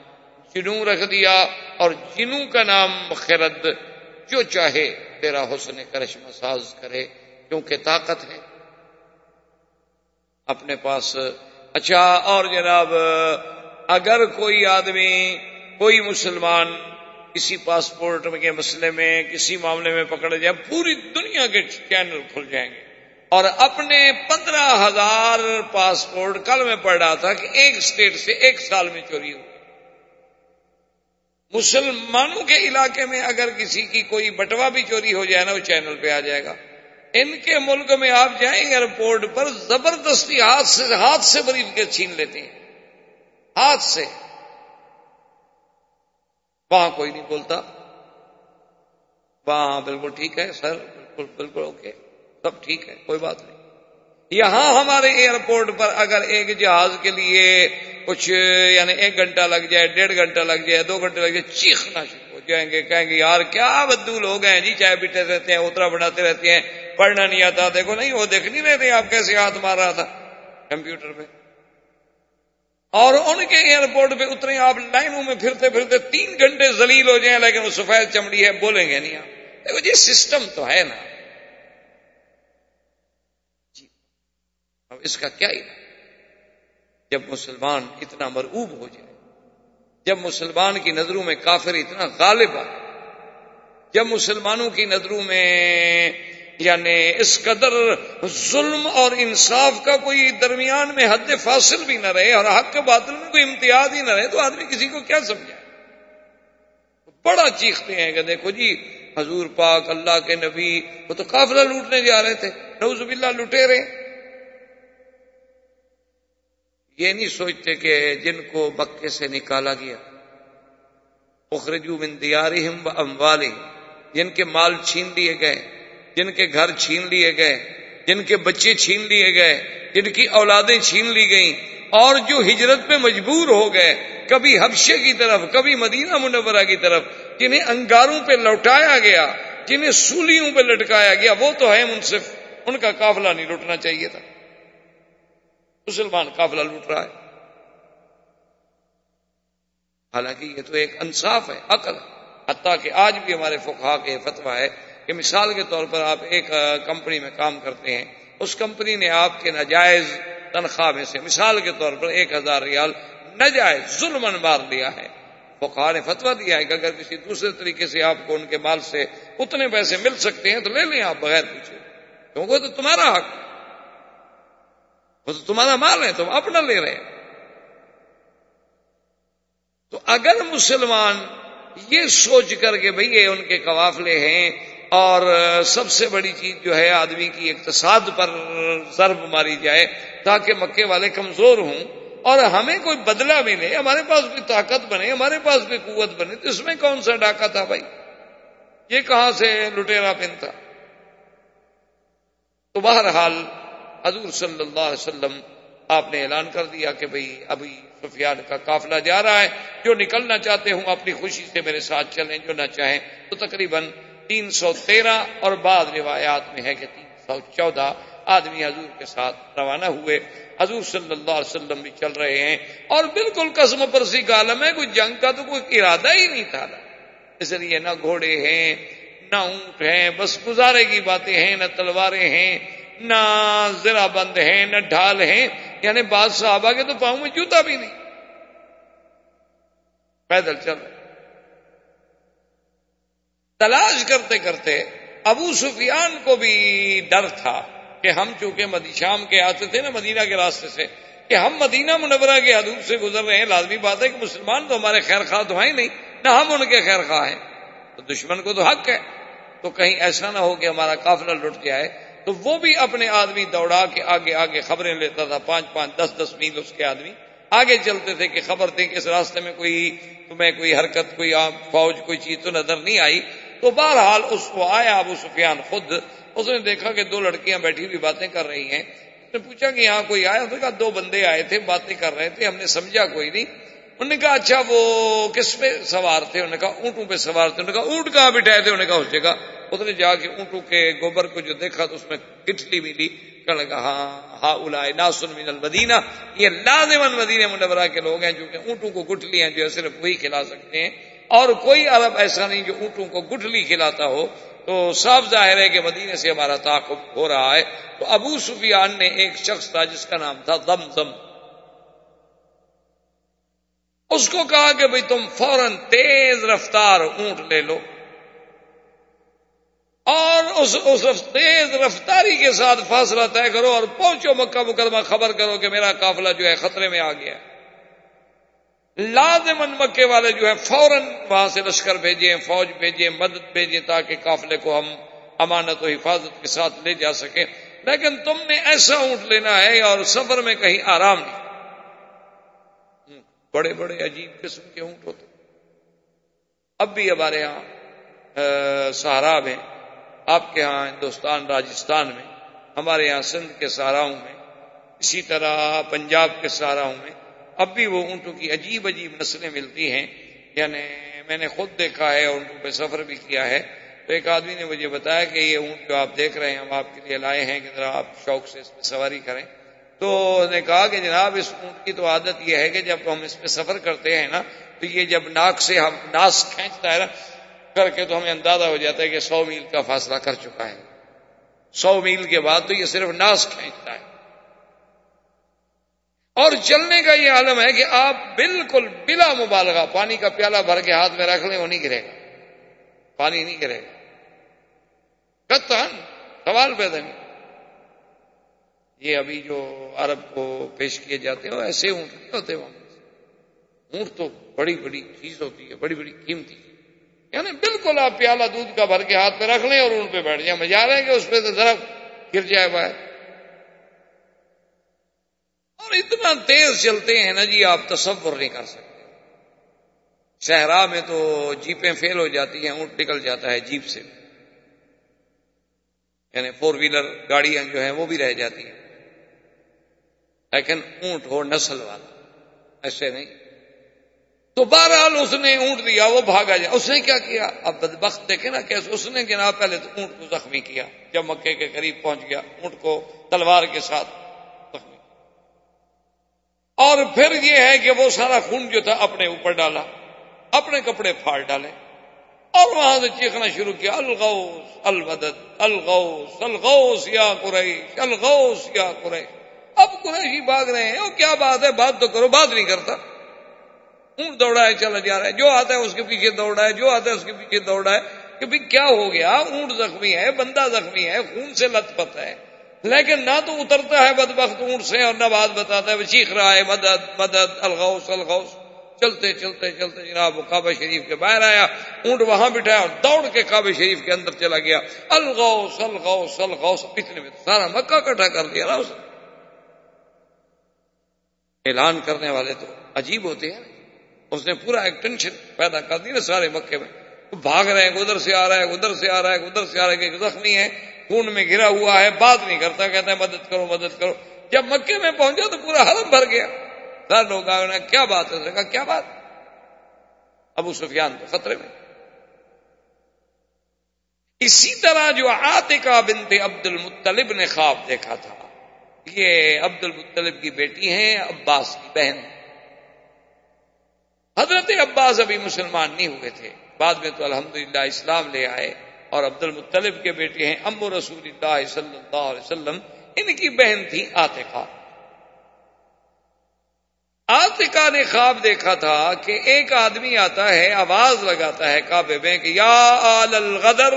جنو رکھ دیا اور جنو کا نام خرد جو چاہے تیرا حسن کرشم ساز کرے، کیونکہ طاقت ہے۔ اپنے پاس اچھا اور جناب، اگر کوئی آدمی، کوئی مسلمان کسی پاسپورٹ کے مسئلے میں، کسی معاملے میں پکڑ جائے، پوری دنیا کے چینل کھل جائیں گے۔ اور اپنے پندرہ ہزار پاسپورٹ کل میں پڑھ رہا تھا کہ ایک اسٹیٹ سے ایک سال میں چوری ہو۔ مسلمانوں کے علاقے میں اگر کسی کی کوئی بٹوا بھی چوری ہو جائے نا، وہ چینل پہ آ جائے گا۔ ان کے ملک میں آپ جائیں، ایئرپورٹ پر زبردستی ہاتھ سے ہاتھ سے بریف کے چھین لیتے ہیں۔ ہاتھ سے۔ وہاں کوئی نہیں بولتا۔ وہاں بالکل ٹھیک ہے سر، بالکل بالکل اوکے۔ سب ٹھیک ہے، کوئی بات نہیں۔ یہاں ہمارے ایئرپورٹ پر اگر ایک جہاز کے لیے کچھ یعنی ایک گھنٹہ لگ جائے، ڈیڑھ گھنٹہ لگ جائے، دو گھنٹے لگ جائے، چیخنا شروع ہو جائیں گے، کہیں گے، یار، کیا بدو لوگ ہیں؟ جی چائے پیتے رہتے ہیں، اترا بناتے رہتے ہیں، پڑھنا نہیں آتا۔ دیکھو، نہیں، وہ دیکھ نہیں رہتے آپ، کیسے ہاتھ مار رہا تھا کمپیوٹر پہ۔ اور ان کے ایئرپورٹ پہ اترے آپ لائنوں میں پھرتے پھرتے تین گھنٹے زلیل ہو جائیں، لیکن وہ سفید چمڑی ہے، بولیں گے نہیں آپ۔ دیکھو جی سسٹم تو ہے نا۔ اب اس کا کیا ہی؟ جب مسلمان اتنا مرعوب ہو جائے، جب مسلمان کی نظروں میں کافر اتنا غالب آ جب مسلمانوں کی نظروں میں یعنی اس قدر ظلم اور انصاف کا کوئی درمیان میں حد فاصل بھی نہ رہے اور حق کے باطل میں کوئی امتیاز ہی نہ رہے، تو آدمی کسی کو کیا سمجھے؟ بڑا چیختے ہیں کہ دیکھو جی حضور پاک اللہ کے نبی وہ تو قافلہ لوٹنے جا رہے تھے نوز باللہ لٹے رہے۔ یہ نہیں سوچتے کہ جن کو بکے سے نکالا گیا اخرجو من دیارہم و اموالہم، جن کے مال چھین لیے گئے، جن کے گھر چھین لیے گئے، جن کے بچے چھین لیے گئے، جن کی اولادیں چھین لی گئیں، اور جو ہجرت پہ مجبور ہو گئے، کبھی حبشے کی طرف، کبھی مدینہ منورہ کی طرف، جنہیں انگاروں پہ لوٹایا گیا، جنہیں سولیوں پہ لٹکایا گیا، وہ تو ہے منصف، ان کا قافلہ نہیں لٹنا چاہیے تھا۔ مسلمان قافلہ لوٹ رہا ہے۔ حالانکہ یہ تو ایک انصاف ہے، عقل حتیٰ کہ آج بھی ہمارے فقہا کے فتویٰ ہے کہ مثال کے طور پر آپ ایک کمپنی میں کام کرتے ہیں۔ اس کمپنی نے آپ کے ناجائز تنخواہ میں سے مثال کے طور پر ایک ہزار ریال نجائز ظلم مار لیا ہے۔ فقہا نے فتوا دیا ہے کہ اگر کسی دوسرے طریقے سے آپ کو ان کے مال سے اتنے پیسے مل سکتے ہیں تو لے لیں آپ بغیر پوچھے۔ کیونکہ تو تمہارا حق وہ تو تمہارا مال ہے، تم اپنا لے رہے ہیں۔ تو اگر مسلمان یہ سوچ کر کے بھئی یہ ان کے قوافلے ہیں اور سب سے بڑی چیز جو ہے آدمی کی اقتصاد پر ضرب ماری جائے تاکہ مکے والے کمزور ہوں اور ہمیں کوئی بدلہ ملے، ہمارے پاس بھی طاقت بنے، ہمارے پاس بھی قوت بنے، تو اس میں کون سا ڈاکہ تھا بھائی یہ کہاں سے لٹیرا پن تھا؟ تو بہرحال حضور صلی اللہ علیہ وسلم، آپ نے اعلان کر دیا کہ بھئی ابھی سفیان کا قافلہ جا رہا ہے، جو نکلنا چاہتے ہوں، اپنی خوشی سے میرے ساتھ چلیں، جو نہ چاہیں۔ تو تقریباً تین سو تیرہ اور بعد روایات میں ہے کہ تین سو چودہ آدمی حضور کے ساتھ روانہ ہوئے۔ حضور صلی اللہ علیہ وسلم بھی چل رہے ہیں۔ اور بالکل قسم پرسی کا عالم ہے، کوئی جنگ کا تو کوئی ارادہ ہی نہیں تھا۔ اس لیے نہ گھوڑے ہیں، نہ اونٹ ہیں، بس گزارے کی باتیں ہیں، نہ تلواریں ہیں۔ نہ ذرا بند ہیں نہ ڈھال ہیں یعنی بعض صحابہ کے تو پاؤں میں جوتا بھی نہیں۔ پیدل چل۔ تلاش کرتے کرتے ابو سفیان کو بھی ڈر تھا کہ ہم چونکہ مدی، شام کے آتے تھے نا مدینہ کے راستے سے، کہ ہم مدینہ منورہ کے حدود سے گزر رہے ہیں۔ لازمی بات ہے کہ مسلمان تو ہمارے خیر خواہ تو ہیں نہیں، نہ ہم ان کے خیر خواہ ہیں۔ تو دشمن کو تو حق ہے۔ تو کہیں ایسا نہ ہو کہ ہمارا قافلہ لٹ جائے تو وہ بھی اپنے آدمی دوڑا کے آگے آگے خبریں لیتا تھا، پانچ پانچ، دس دس میل اس کے آدمی۔ آگے چلتے تھے کہ خبر تھی کہ اس راستے میں کوئی، تمہیں کوئی حرکت، کوئی فوج، کوئی چیز تو نظر نہیں آئی۔ تو بہرحال اس کو آیا ابو سفیان خود۔ اس نے دیکھا کہ دو لڑکیاں بیٹھی ہوئی باتیں کر رہی ہیں۔ اس نے پوچھا کہ یہاں کوئی آیا؟ تو کہا، دو بندے آئے تھے، باتیں کر رہے تھے، ہم نے سمجھا کوئی نہیں۔ انہوں نے کہا اچھا وہ کس پہ سوار تھے؟ انہوں نے کہا، اونٹوں پہ سوار تھے۔ انہوں نے کہا، اونٹ کہاں بٹھائے تھے؟ انہوں نے کہا، اس جگہ۔ اس نے جا کے اونٹوں کے گوبر کو جو دیکھا تو اس میں کٹلی ملی، کہنے لگا ہاں ہا ناسن من المدینہ، یہ لازمن مدینہ منورہ کے لوگ ہیں جو کہ اونٹوں کو گٹلی ہیں، جو صرف وہی کھلا سکتے ہیں۔ اور کوئی عرب ایسا نہیں جو اونٹوں کو گٹلی کھلاتا ہو۔ تو صاف ظاہر ہے کہ مدینے سے ہمارا تعاقب ہو رہا ہے۔ تو ابو سفیان نے ایک شخص تھا جس کا نام تھا دم دم اس کو کہا کہ بھئی تم فوراً تیز رفتار اونٹ لے لو۔ اور اس اس تیز رفتاری کے ساتھ فاصلہ طے کرو اور پہنچو مکہ مکرمہ، خبر کرو کہ میرا قافلہ جو ہے خطرے میں آ گیا لازمن مکے والے جو ہے فوراً وہاں سے لشکر بھیجیں، فوج بھیجیں، مدد بھیجیں تاکہ قافلے کو ہم امانت و حفاظت کے ساتھ لے جا سکیں۔ لیکن تم نے ایسا اونٹ لینا ہے اور سفر میں کہیں آرام نہیں۔ بڑے بڑے عجیب قسم کے اونٹ ہوتے اب بھی ہمارے یہاں سہارا میں آپ کے ہاں ہندوستان، راجستھان میں، ہمارے یہاں سندھ کے سہاراؤں میں، اسی طرح پنجاب کے سہاراؤں میں، اب بھی وہ اونٹوں کی عجیب عجیب نسلیں ملتی ہیں۔ یعنی میں نے خود دیکھا ہے، اونٹوں پہ سفر بھی کیا ہے۔ تو ایک آدمی نے مجھے بتایا کہ یہ اونٹ جو آپ دیکھ رہے ہیں، ہم آپ کے لیے لائے ہیں، کہ ذرا آپ شوق سے اس پہ سواری کریں۔ تو نے کہا کہ جناب، اس اونٹ کی تو عادت یہ ہے کہ جب ہم اس پہ سفر کرتے ہیں نا، تو یہ جب ناک سے ہم، ناس کھینچتا ہے نا کر کے تو ہمیں اندازہ ہو جاتا ہے کہ سو میل کا فاصلہ کر چکا ہے۔ سو میل کے بعد تو یہ صرف ناس کھینچتا ہے۔ اور چلنے کا یہ عالم ہے کہ آپ بالکل بلا مبالغہ، پانی کا پیالہ بھر کے ہاتھ میں رکھ لیں، وہ نہیں گرے گا۔ پانی نہیں گرے گا۔ سوال پیدا نہیں۔ یہ ابھی جو عرب کو پیش کیے جاتے ہیں، وہ ایسے اونٹ نہیں ہوتے۔ وہاں اونٹ تو بڑی بڑی چیز ہوتی ہے، بڑی بڑی قیمتی۔ یعنی بالکل آپ پیالہ دودھ کا بھر کے ہاتھ میں رکھ لیں اور اونٹ پہ بیٹھ جائیں۔ مزہ رہے ہیں کہ اس پہ تو ذرا گر جائے باہر۔ اور اتنا تیز چلتے ہیں نا جی آپ تصور نہیں کر سکتے۔ صحرا میں تو جیپیں فیل ہو جاتی ہیں، اونٹ نکل جاتا ہے جیپ سے۔ یعنی فور ویلر گاڑیاں جو ہیں وہ بھی رہ جاتی ہیں۔ لیکن اونٹ ہو نسل والا، ایسے نہیں۔ تو بہرحال اس نے اونٹ دیا، وہ بھاگا جائے۔ اس نے کیا کیا؟ اب بدبخت دیکھے نا کیسے اس نے جناب پہلے تو اونٹ کو زخمی کیا، جب مکے کے قریب پہنچ گیا، اونٹ کو تلوار کے ساتھ زخمی اور پھر یہ ہے کہ وہ سارا خون جو تھا اپنے اوپر ڈالا، اپنے کپڑے پھاڑ ڈالے۔ اور وہاں سے چیخنا شروع کیا، الغوث البدت الغوث الغوث یا قریش، الغوث یا قریش۔ اب قریشی بھاگ رہے ہیں، وہ کیا بات ہے؟ بات تو کرو، بات نہیں کرتا۔ اونٹ دوڑا ہے چلا جا رہا ہے، جو آتا ہے اس کے پیچھے دوڑا ہے، جو آتا ہے اس کے پیچھے دوڑا ہے، کہ بھی کیا ہو گیا؟ اونٹ زخمی ہے، بندہ زخمی ہے، خون سے لت پت ہے۔ لیکن نہ تو اترتا ہے بدبخت اونٹ سے اور نہ بات بتاتا ہے چیخ رہا ہے، مدد مدد، الغوث الغوث۔ چلتے چلتے چلتے جناب، وہ کعبہ شریف کے باہر آیا، اونٹ وہاں بٹھایا اور دوڑ کے کعبہ شریف کے اندر چلا گیا۔ الغوث الغوث الغوث، اتنے میں سارا مکہ کٹھا کر دیا۔ نا اس اعلان کرنے والے تو عجیب ہوتے ہیں۔ اس نے پورا ایک ٹینشن پیدا کر دی نا سارے مکے میں۔ بھاگ رہے ہیں، ادھر سے آ رہا ہے، ادھر سے آ رہا ہے، ادھر سے آ رہا ہے کہ زخمی ہے، خون میں گرا ہوا ہے، بات نہیں کرتا، کہتا ہے مدد کرو مدد کرو۔ جب مکے میں پہنچا تو پورا حرم بھر گیا۔ سر لوگ آئے کیا بات ہے؟ کہا، کیا بات؟ ابو سفیان تو خطرے میں۔ اسی طرح جو آتکا بنت عبد المطلب نے خواب دیکھا تھا۔ یہ عبد المطلب کی بیٹی ہیں، عباس کی بہن۔ حضرت عباس ابھی مسلمان نہیں ہوئے تھے۔ بعد میں تو الحمدللہ اسلام لے آئے اور عبد المطلب کے بیٹے ہیں ام رسول اللہ صلی اللہ علیہ وسلم، ان کی بہن تھی آتکا آتکا نے خواب دیکھا تھا کہ ایک آدمی آتا ہے، آواز لگاتا ہے کعبے میں کہ یا آل الغدر،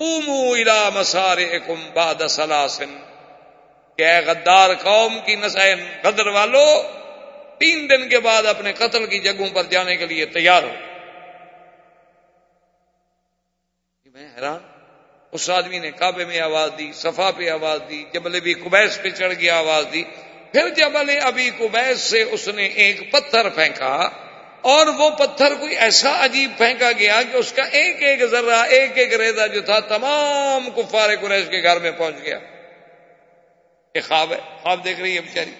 قوموا الى مسارعکم بعد سلاسن کہ اے غدار قوم کی نسائن غدر والو تین دن کے بعد اپنے قتل کی جگہوں پر جانے کے لیے تیار ہو۔ جی، میں حیران۔ اس آدمی نے کعبے میں آواز دی، صفا پہ آواز دی، جبل ابھی کبیس پہ چڑھ گیا آواز دی۔ پھر جبل ابھی کبیس سے اس نے ایک پتھر پھینکا اور وہ پتھر کوئی ایسا عجیب پھینکا گیا کہ اس کا ایک ایک ذرہ، ایک ایک ریزا جو تھا، تمام کفار قریش کے گھر میں پہنچ گیا۔ یہ خواب ہے، خواب دیکھ رہی ہے بیچاری۔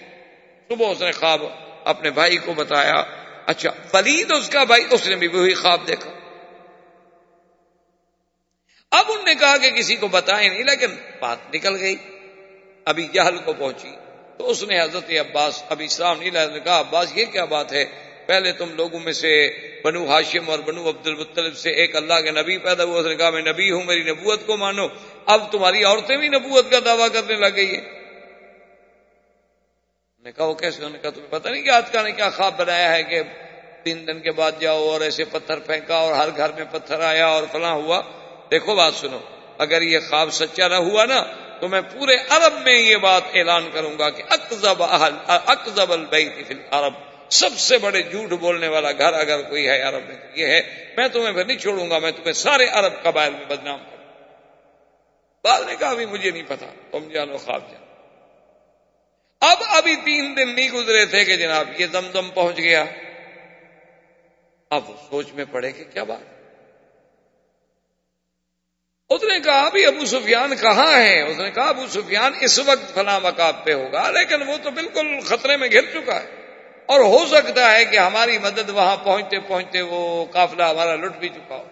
صبح اس نے خواب اپنے بھائی کو بتایا اچھا ولید اس کا بھائی، اس نے بھی وہی خواب دیکھا۔ اب ان نے کہا کہ کسی کو بتائے نہیں، لیکن بات نکل گئی۔ ابھی جہل کو پہنچی۔ تو اس نے حضرت عباس، ابھی اسلام نہیں نے کہا، عباس، یہ کیا بات ہے؟ پہلے تم لوگوں میں سے بنو ہاشم اور بنو عبد المطلب سے ایک اللہ کے نبی پیدا ہوا اس نے کہا، میں نبی ہوں، میری نبوت کو مانو۔ اب تمہاری عورتیں بھی نبوت کا دعویٰ کرنے لگ گئی ہیں۔ نے کہا وہ کیسے؟ انہوں نے کہا تمہیں پتہ نہیں کہ آج کا نے کیا خواب بنایا ہے کہ تین دن کے بعد جاؤ اور ایسے پتھر پھینکا اور ہر گھر میں پتھر آیا اور فلاں ہوا۔ دیکھو بات سنو، اگر یہ خواب سچا نہ ہوا نا، تو میں پورے عرب میں یہ بات اعلان کروں گا کہ اکزب اکزب البیت فی العرب۔ سب سے بڑے جھوٹ بولنے والا گھر اگر کوئی ہے عرب میں یہ ہے، میں تمہیں پھر نہیں چھوڑوں گا، میں تمہیں سارے عرب قبائل میں بدنام کروں بعد نے کہا بھی مجھے نہیں پتا تم جانو خواب جانو اب ابھی تین دن نہیں گزرے تھے کہ جناب یہ دم پہنچ گیا۔ اب سوچ میں پڑے کہ کیا بات۔ اس نے کہا بھی ابو سفیان کہاں ہے اس نے کہا ابو سفیان اس وقت فلاں مقاب پہ ہوگا، لیکن وہ تو بالکل خطرے میں گھر چکا ہے۔ اور ہو سکتا ہے کہ ہماری مدد وہاں پہنچتے پہنچتے وہ قافلہ ہمارا لٹ بھی چکا ہو۔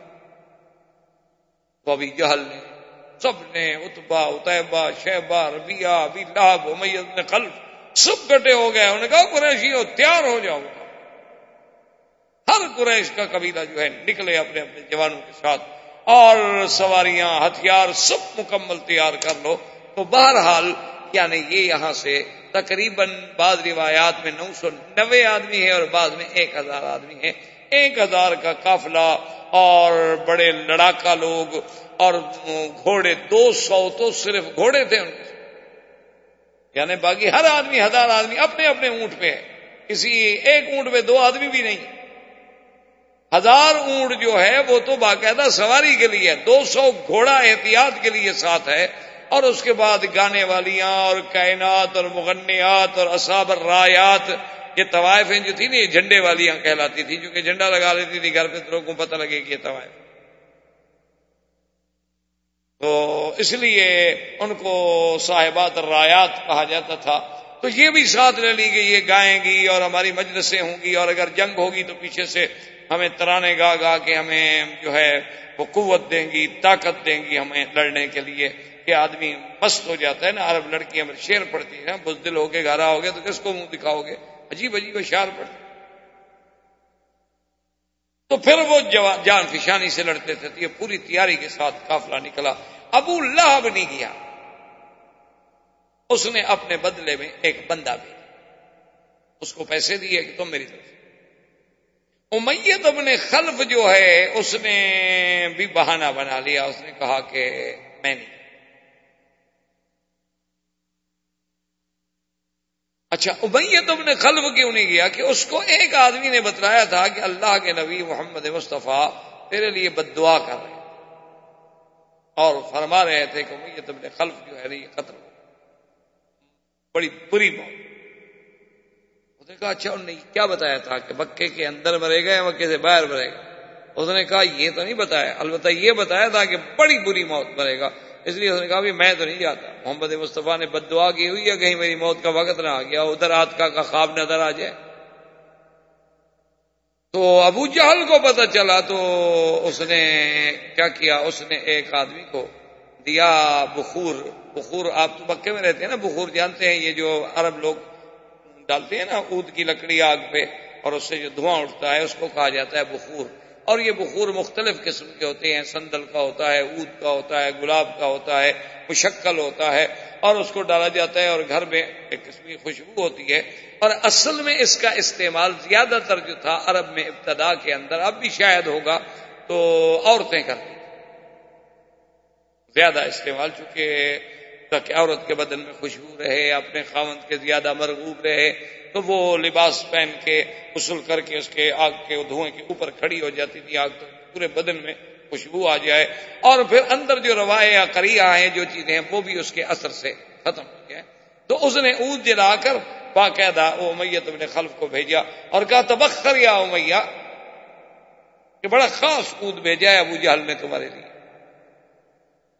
تو ابھی جہل نے سب نے اتبا اتبا شہبا ربیا ابھی لاب امیت نے خلف سب کٹے ہو گئے۔ انہوں نے کہا، قریشی ہو، تیار ہو جاؤ۔ ہر قریش کا قبیلہ جو ہے نکلے اپنے اپنے جوانوں کے ساتھ۔ اور سواریاں، ہتھیار سب مکمل تیار کر لو۔ تو بہرحال یعنی یہ یہاں سے تقریباً بعض روایات میں نو سو نوے آدمی ہے اور بعض میں ایک ہزار آدمی ہے ایک ہزار کا قافلہ اور بڑے لڑاکا لوگ اور گھوڑے دو سو تو صرف گھوڑے تھے ان کے۔ یعنی باقی ہر آدمی، ہزار آدمی اپنے اپنے اونٹ پہ ہے کسی ایک اونٹ پہ دو آدمی بھی نہیں۔ ہزار اونٹ جو ہے، وہ تو باقاعدہ سواری کے لیے دو سو گھوڑا احتیاط کے لیے ساتھ ہے۔ اور اس کے بعد گانے والیاں اور کائنات اور مغنیات اور اصاب الرایات، یہ طوائفیں جو تھی نا، یہ جھنڈے والیاں کہلاتی تھی جو کہ جھنڈا لگا لیتی تھی، گھر پہ لوگوں کو پتہ لگے کہ یہ طوائف تو اس لیے ان کو صاحبات الرایات کہا جاتا تھا۔ تو یہ بھی ساتھ لے لی گئی، یہ گائیں گی اور ہماری مجلسیں ہوں گی اور اگر جنگ ہوگی تو پیچھے سے ہمیں ترانے گا گا کے ہمیں جو ہے وہ قوت دیں گی، طاقت دیں گی ہمیں لڑنے کے لیے کہ آدمی مست ہو جاتا ہے نا۔ عرب لڑکیاں شیر پڑتی ہیں، بزدل ہو کے، گھرا ہو گیا تو کس کو منہ دکھاؤ گے؟ عجیب عجیب اشار پڑتے تو پھر وہ جان فشانی سے لڑتے تھے تو یہ پوری تیاری کے ساتھ قافلہ نکلا۔ ابو لہب نہیں گیا اس نے اپنے بدلے میں ایک بندہ بھی۔ اس کو پیسے دیے کہ تم میری طرف۔ امیت ابن خلف جو ہے، اس نے بھی بہانہ بنا لیا۔ اس نے کہا کہ میں نہیں۔ اچھا ابیت ابن خلف کیوں نہیں گیا؟ کہ اس کو ایک آدمی نے بتلایا تھا کہ اللہ کے نبی محمد مصطفیٰ تیرے لیے بد دعا کر رہے اور فرما رہے تھے کہ امیت ابن خلف جو ہے یہ قتل بڑی بری موت اس نے کہا اچھا انہوں نے کیا بتایا تھا کہ مکے کے اندر مرے گا یا مکے سے باہر مرے گا اس نے کہا، یہ تو نہیں بتایا، البتہ یہ بتایا تھا کہ بڑی بری موت مرے گا۔ اس لیے اس نے کہا میں تو نہیں جاتا۔ محمد مصطفیٰ نے بد دعا کی ہوئی ہے، کہیں میری موت کا وقت نہ آ گیا، ادھر آت کا خواب نظر آ جائے۔ تو ابو جہل کو پتا چلا تو اس نے کیا کیا؟ اس نے ایک آدمی کو دیا بخور۔ بخور آپ تو مکے میں رہتے ہیں نا، بخور جانتے ہیں۔ یہ جو عرب لوگ ڈالتے ہیں نا، اود کی لکڑی آگ پہ، اور اس سے جو دھواں اٹھتا ہے، اس کو کہا جاتا ہے بخور۔ اور یہ بخور مختلف قسم کے ہوتے ہیں، سندل کا ہوتا ہے، اود کا ہوتا ہے، گلاب کا ہوتا ہے، مشکل ہوتا ہے اور اس کو ڈالا جاتا ہے اور گھر میں ایک قسم کی خوشبو ہوتی ہے۔ اور اصل میں اس کا استعمال زیادہ تر جو تھا عرب میں ابتدا کے اندر، اب بھی شاید ہوگا تو عورتیں کرتی زیادہ استعمال، چونکہ تاکہ عورت کے بدن میں خوشبو رہے، اپنے خامند کے زیادہ مرغوب رہے، تو وہ لباس پہن کے غسل کر کے اس کے آگ کے دھوئیں کے اوپر کھڑی ہو جاتی تھی، آگ تو پورے بدن میں خوشبو آ جائے۔ اور پھر اندر جو روائے یا کریا ہیں، جو چیزیں ہیں، وہ بھی اس کے اثر سے ختم ہو جائے تو اس نے اونت جلا کر باقاعدہ او میت اپنے خلف کو بھیجا اور کہا، تبخر یا امیہ کہ بڑا خاص اود بھیجا ہے ابو جہل نے تمہارے لیے۔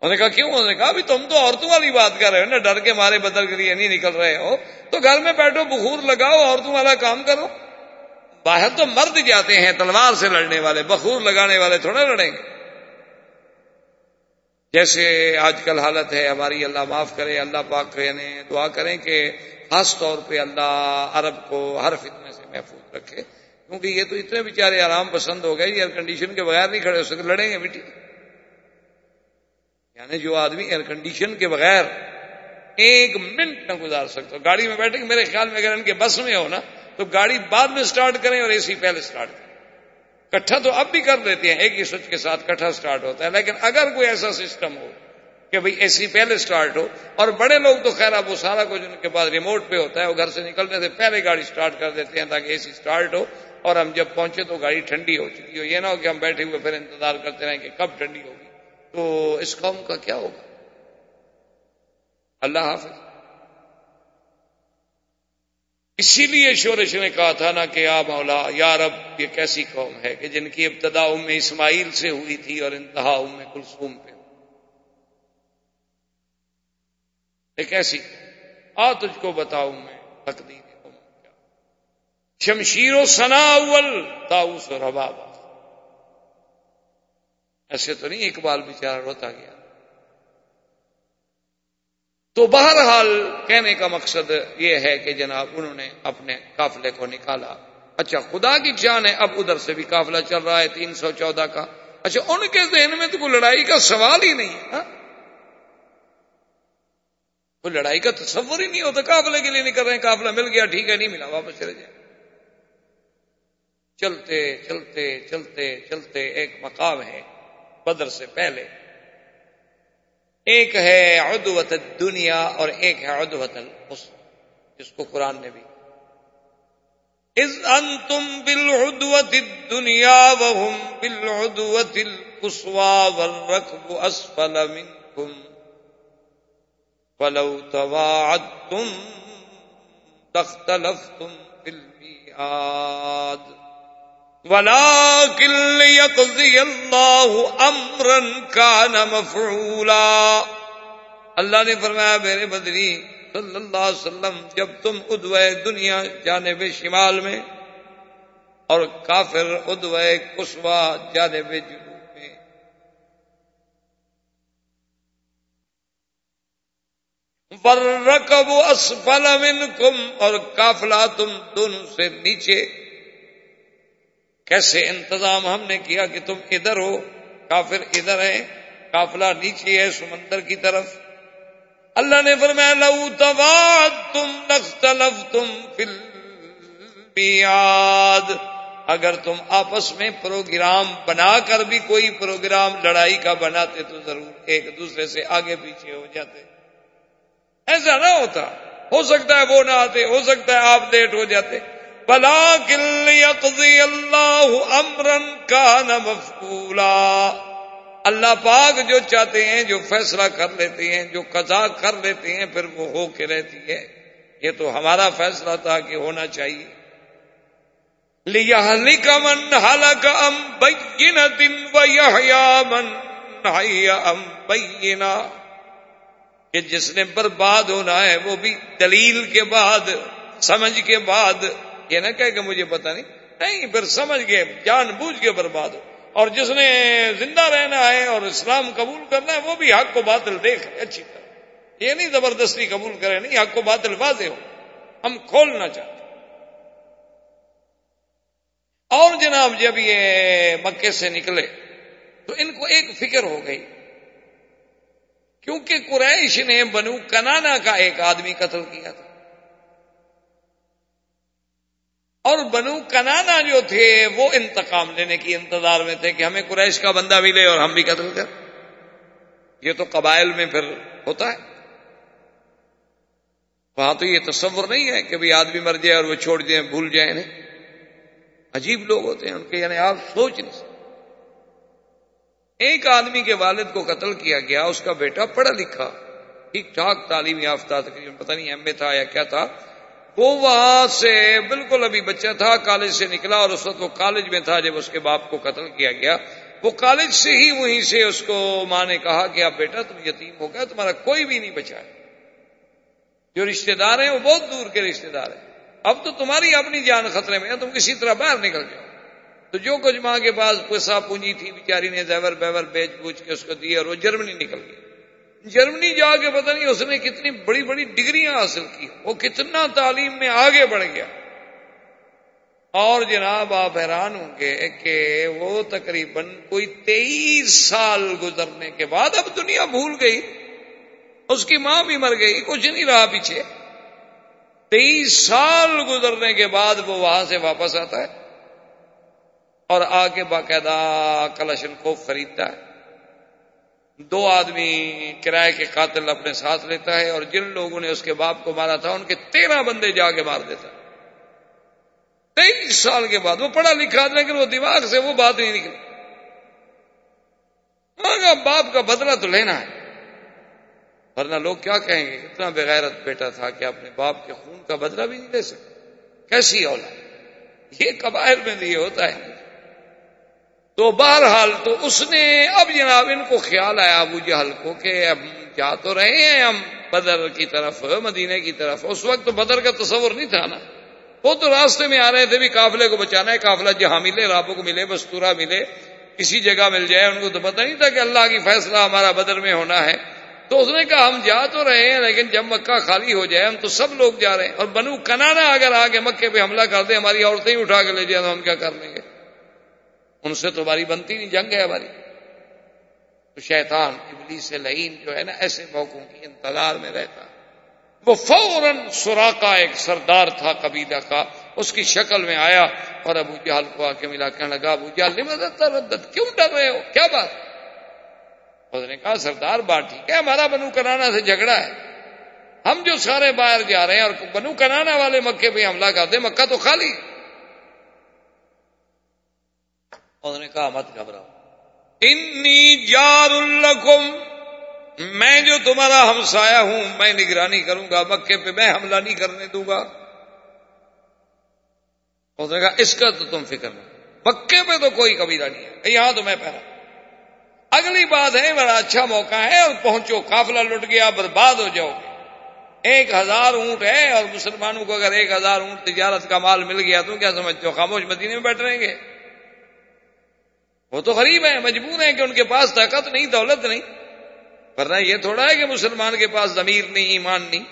انہوں نے کہا، کیوں؟ انہوں نے کہا بھی تم تو عورتوں والی بات کر رہے ہو نا، ڈر کے مارے بدل کے لیے نہیں نکل رہے ہو، تو گھر میں بیٹھو، بخور لگاؤ، عورتوں والا کام کرو. باہر تو مرد جاتے ہیں، تلوار سے لڑنے والے، بخور لگانے والے تھوڑے لڑیں گے۔ جیسے آج کل حالت ہے، ہماری اللہ معاف کرے، اللہ پاک یعنی دعا کریں کہ خاص طور پہ اللہ عرب کو ہر فتنے سے محفوظ رکھے، کیونکہ یہ تو اتنے بیچارے آرام پسند ہو گئے ایئر کنڈیشن کے بغیر نہیں کھڑے ہو سکتے، لڑیں گے بیٹی یعنی جو آدمی ایئر کنڈیشن کے بغیر ایک منٹ نہ گزار سکتا گاڑی میں بیٹھے میرے خیال میں اگر ان کے بس میں ہو نا، تو گاڑی بعد میں سٹارٹ کریں اور اے سی پہلے سٹارٹ کریں۔ کٹھا تو اب بھی کر دیتے ہیں، ایک ہی سوچ کے ساتھ کٹھا سٹارٹ ہوتا ہے۔ لیکن اگر کوئی ایسا سسٹم ہو کہ بھائی اے سی پہلے سٹارٹ ہو اور بڑے لوگ تو خیر اب وہ سارا کچھ ان کے پاس ریموٹ پہ ہوتا ہے، وہ گھر سے نکلنے سے پہلے گاڑی سٹارٹ کر دیتے ہیں تاکہ اے سی سٹارٹ ہو اور ہم جب پہنچے تو گاڑی ٹھنڈی ہو چکی ہو۔ یہ نہ ہو کہ ہم بیٹھے ہوئے پھر انتظار کرتے رہیں کہ کب ٹھنڈی ہوگی تو اس قوم کا کیا ہوگا؟ اللہ حافظ۔ اسی لیے شورش نے کہا تھا نا کہ آ مولا، یا رب، یہ کیسی قوم ہے کہ جن کی ابتدا ام اسماعیل سے ہوئی تھی اور انتہا ام کلثوم پہ۔ ایک ایسی، آ تجھ کو بتاؤں میں تقدیر شمشیر و سنا اول تاؤس و ربابا۔ ایسے تو نہیں اقبال بیچارہ روتا گیا۔ تو بہرحال کہنے کا مقصد یہ ہے کہ جناب انہوں نے اپنے قافلے کو نکالا۔ اچھا خدا کی جان ہے، اب ادھر سے بھی قافلہ چل رہا ہے تین سو چودہ کا۔ اچھا ان کے ذہن میں تو کوئی لڑائی کا سوال ہی نہیں ہے۔ ہاں؟ کوئی لڑائی کا تصور ہی نہیں ہوتا، قافلے کے لیے نہیں کر رہے ہیں، قافلہ مل گیا، ٹھیک ہے، نہیں ملا، واپس چلے جائیں۔ چلتے چلتے چلتے چلتے، ایک مقام ہے۔ بدر سے پہلے۔ ایک ہے عدوت دنیا اور ایک ہے عدوت الحسن، جس کو قرآن نے بھی۔ از انتم بالعدوت الدنیا وهم بالعدوت القصوى والركب اسفل منكم فلو تواعدتم تختلفتم في الميعاد ولا اللہ امرن کا مفعولا. اللہ نے فرمایا، میرے بدری صلی اللہ علیہ وسلم، جب تم ادوے دنیا جانب شمال میں اور کافر ادوے کسوا جانب جنوب میں ورکب اسفل منکم اور کافلا تم دونوں سے نیچے کیسے انتظام ہم نے کیا کہ تم ادھر ہو، کافر ادھر ہے کافلا نیچے ہے، سمندر کی طرف۔ اللہ نے فرمایا، لو تباد تم نختلف تم فل اگر تم آپس میں پروگرام بنا کر بھی کوئی پروگرام لڑائی کا بناتے تو ضرور ایک دوسرے سے آگے پیچھے ہو جاتے۔ ایسا نہ ہوتا۔ ہو سکتا ہے وہ نہ آتے، ہو سکتا ہے آپ لیٹ ہو جاتے۔ بلا کل اللہ امرن کا نفلا اللہ پاک جو چاہتے ہیں، جو فیصلہ کر لیتے ہیں، جو قضا کر لیتے ہیں، پھر وہ ہو کے رہتی ہے۔ یہ تو ہمارا فیصلہ تھا کہ ہونا چاہیے۔ لیا کا من ہالک ام بین دن من ام بینا کہ جس نے برباد ہونا ہے، وہ بھی دلیل کے بعد، سمجھ کے بعد یہ نہ کہ مجھے پتا نہیں۔ نہیں، پھر سمجھ کے جان بوجھ کے برباد ہو۔ اور جس نے زندہ رہنا ہے اور اسلام قبول کرنا ہے، وہ بھی حق کو باطل دیکھ، اچھی طرح۔ یہ نہیں زبردستی قبول کرے، نہیں، حق کو باطل واضح ہو۔ ہم کھولنا چاہتے۔ اور جناب، جب یہ مکے سے نکلے، تو ان کو ایک فکر ہو گئی۔ کیونکہ قریش نے بنو کنانا کا ایک آدمی قتل کیا تھا۔ اور بنو کنانا جو تھے وہ انتقام لینے کی انتظار میں تھے کہ ہمیں قریش کا بندہ ملے اور ہم بھی قتل کر یہ تو قبائل میں پھر ہوتا ہے۔ وہاں تو یہ تصور نہیں ہے کہ آدمی مر جائے اور وہ چھوڑ دیں بھول جائیں انہیں عجیب لوگ ہوتے ہیں ان کے یعنی آپ سوچ نہیں سکتے۔ ایک آدمی کے والد کو قتل کیا گیا، اس کا بیٹا پڑھا لکھا، ٹھیک ٹھاک تعلیم یافتہ تقریباً، پتہ نہیں ایم اے تھا یا کیا تھا۔ وہ وہاں سے بالکل ابھی بچہ تھا، کالج سے نکلا اور اس وقت وہ کالج میں تھا جب اس کے باپ کو قتل کیا گیا۔ وہ کالج سے ہی وہیں سے اس کو ماں نے کہا کہ اب بیٹا تم یتیم ہو گیا، تمہارا کوئی بھی نہیں بچا ہے۔ جو رشتے دار ہیں وہ بہت دور کے رشتے دار ہیں۔ اب تو تمہاری اپنی جان خطرے میں ہے تم کسی طرح باہر نکل جاؤ۔ تو جو کچھ ماں کے پاس پیسہ پونجی تھی، بیچاری نے زیور بیور بیچ بوچھ کے اس کو دی اور وہ جرمنی نکل گئی۔ جرمنی جا کے پتہ نہیں اس نے کتنی بڑی بڑی ڈگریاں حاصل کی، وہ کتنا تعلیم میں آگے بڑھ گیا۔ اور جناب، آپ حیران ہوں گے کہ وہ تقریباً کوئی تیئیس سال گزرنے کے بعد اب دنیا بھول گئی۔ اس کی ماں بھی مر گئی، کچھ نہیں رہا پیچھے۔ تیئیس سال گزرنے کے بعد وہ وہاں سے واپس آتا ہے اور آ کے باقاعدہ کلشن کو خریدتا ہے۔ دو آدمی کرائے کے قاتل اپنے ساتھ لیتا ہے اور جن لوگوں نے اس کے باپ کو مارا تھا، ان کے تیرہ بندے جا کے مار دیتا۔ تیئیس سال کے بعد وہ پڑھا لکھا، لیکن وہ دماغ سے وہ بات نہیں نکلی۔ مانگا باپ کا بدلہ تو لینا ہے۔ ورنہ لوگ کیا کہیں گے؟ اتنا بغیرت بیٹا تھا کہ اپنے باپ کے خون کا بدلہ بھی نہیں لے سکتا۔ کیسی اولاد؟ یہ قبائل میں بھی ہوتا ہے۔ تو بہرحال تو اس نے اب جناب ان کو خیال آیا ابو جہل کو کہ اب جا تو رہے ہیں ہم بدر کی طرف مدینے کی طرف۔ اس وقت تو بدر کا تصور نہیں تھا نا۔ وہ تو راستے میں آ رہے تھے بھی قافلے کو بچانا ہے، قافلہ جہاں ملے رابو کو ملے بستورا ملے، کسی جگہ مل جائے۔ ان کو تو پتہ نہیں تھا کہ اللہ کی فیصلہ ہمارا بدر میں ہونا ہے۔ تو اس نے کہا، ہم جا تو رہے ہیں، لیکن جب مکہ خالی ہو جائے، ہم تو سب لوگ جا رہے ہیں۔ اور بنو کنانا اگر آگے مکے پہ حملہ کر دیں ہماری عورتیں ہی اٹھا کے لے جائیں تو ہم کیا کر لیں گے؟ ان سے تو ہماری بنتی نہیں، جنگ ہے ہماری۔ تو شیطان ابلی سے لئین جو ہے نا، ایسے موقعوں کی انتظار میں رہتا۔ وہ فوراً سورا کا ایک سردار تھا قبیلہ کا، اس کی شکل میں آیا اور ابو جہل کو آ کے ملا، کہنے لگا، ابو جہل مدد؟ کیوں ڈر رہے ہو؟ کیا بات؟ اس نے کہا، سردار بات ٹھیک ہے، ہمارا بنو کنانا سے جھگڑا ہے۔ ہم جو سارے باہر جا رہے ہیں اور بنو کنانا والے مکے پہ حملہ کرتے مکہ تو خالی انہوں نے کہا، مت گھبراؤ۔ انی جار الکم میں جو تمہارا ہمسایا ہوں، میں نگرانی کروں گا، مکے پہ میں حملہ نہیں کرنے دوں گا۔ اس نے کہا، اس کا تو تم فکر نہیں مکے پہ تو کوئی قبیلہ نہیں ہے، یہاں تو میں پہنا اگلی بات ہے، بڑا اچھا موقع ہے، اور پہنچو، قافلہ لٹ گیا، برباد ہو جاؤ گے۔ ایک ہزار اونٹ ہے، اور مسلمانوں کو اگر ایک ہزار اونٹ تجارت کا مال مل گیا تو کیا سمجھتے ہو؟ خاموش مدینے میں بیٹھ رہیں گے۔ وہ تو غریب ہیں، مجبور ہیں کہ ان کے پاس طاقت نہیں، دولت نہیں۔ ورنہ یہ تھوڑا ہے کہ مسلمان کے پاس ضمیر نہیں، ایمان نہیں۔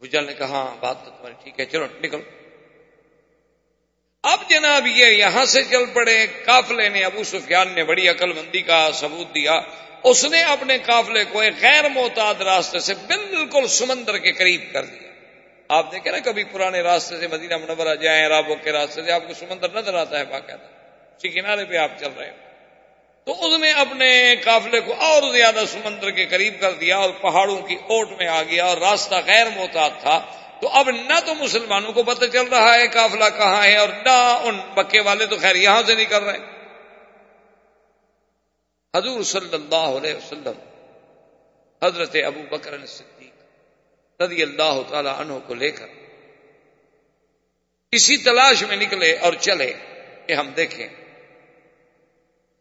بجل نے کہا ہاں بات تو تمہاری ٹھیک ہے، چلو، نکلو۔ اب جناب یہ یہاں سے چل پڑے کافلے نے ابو سفیان نے بڑی عقل مندی کا ثبوت دیا۔ اس نے اپنے قافلے کو ایک غیر محتاط راستے سے بالکل سمندر کے قریب کر دیا۔ آپ دیکھیں نا، کبھی پرانے راستے سے مدینہ منورہ جائیں رابو کے راستے سے آپ کو سمندر نظر آتا ہے باقاعدہ اسی کنارے پہ آپ چل رہے ہو۔ تو اس نے اپنے قافلے کو اور زیادہ سمندر کے قریب کر دیا اور پہاڑوں کی اوٹ میں آ گیا اور راستہ غیر محتاط تھا۔ تو اب نہ تو مسلمانوں کو پتہ چل رہا ہے قافلہ کہاں ہے اور نہ ان بکے والے تو خیر یہاں سے نہیں کر رہے۔ حضور صلی اللہ علیہ وسلم، حضرت ابو بکر صدیق رضی اللہ تعالی عنہ کو لے کر اسی تلاش میں نکلے اور چلے کہ ہم دیکھیں۔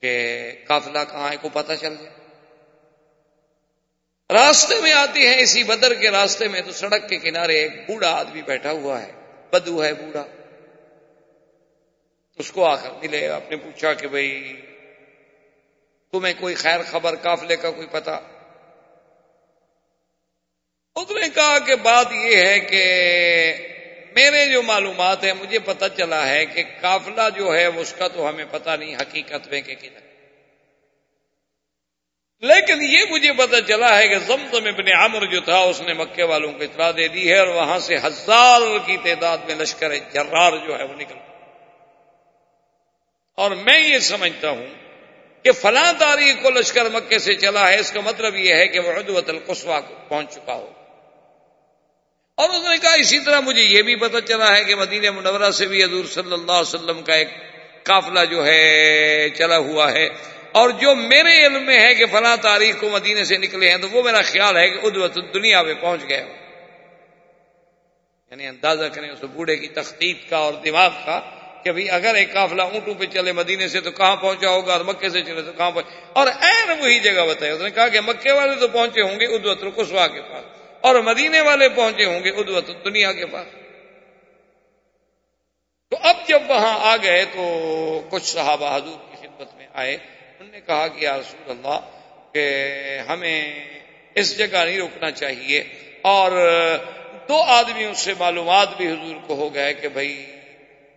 کہ قافلہ کہاں ہے کو پتہ چل جائے۔ راستے میں آتی ہیں اسی بدر کے راستے میں تو سڑک کے کنارے ایک بوڑھا آدمی بیٹھا ہوا ہے، بدو ہے بوڑھا۔ اس کو آ کر ملے، آپ نے پوچھا کہ بھائی تمہیں کوئی خیر خبر قافلے کا کوئی پتا اس نے کہا کہ بات یہ ہے کہ میرے جو معلومات ہیں، مجھے پتا چلا ہے کہ قافلہ جو ہے، اس کا تو ہمیں پتا نہیں حقیقت میں کہ کدھر لیکن یہ مجھے پتا چلا ہے کہ زمزم ابن عمر جو تھا، اس نے مکے والوں کو اطلاع دے دی ہے اور وہاں سے ہزار کی تعداد میں لشکر جرار جو ہے، وہ نکل اور میں یہ سمجھتا ہوں کہ فلاں تاریخ کو لشکر مکے سے چلا ہے، اس کا مطلب یہ ہے کہ وہ عدوت القصوا کو پہنچ چکا ہو۔ اور اس نے کہا اسی طرح مجھے یہ بھی پتا چلا ہے کہ مدینہ منورہ سے بھی حضور صلی اللہ علیہ وسلم کا ایک قافلہ جو ہے، چلا ہوا ہے۔ اور جو میرے علم میں ہے کہ فلاں تاریخ کو مدینے سے نکلے ہیں، تو وہ میرا خیال ہے کہ ادوت دنیا میں پہنچ گئے یعنی اندازہ کریں اس بوڑھے کی تختیق کا اور دماغ کا کہ بھائی اگر ایک قافلہ اونٹوں پہ چلے مدینے سے تو کہاں پہنچا ہوگا اور مکے سے چلے تو کہاں پہنچ اور این وہی جگہ بتائی۔ اس نے کہا کہ مکے والے تو پہنچے ہوں گے ادوت القسوا کے پاس۔ اور مدینے والے پہنچے ہوں گے ادوت دنیا کے پاس۔ تو اب جب وہاں آ گئے تو کچھ صحابہ حضور کی خدمت میں آئے۔ انہوں نے کہا کہ یا رسول اللہ کہ ہمیں اس جگہ نہیں روکنا چاہیے۔ اور دو آدمیوں سے معلومات بھی حضور کو ہو گئے کہ بھائی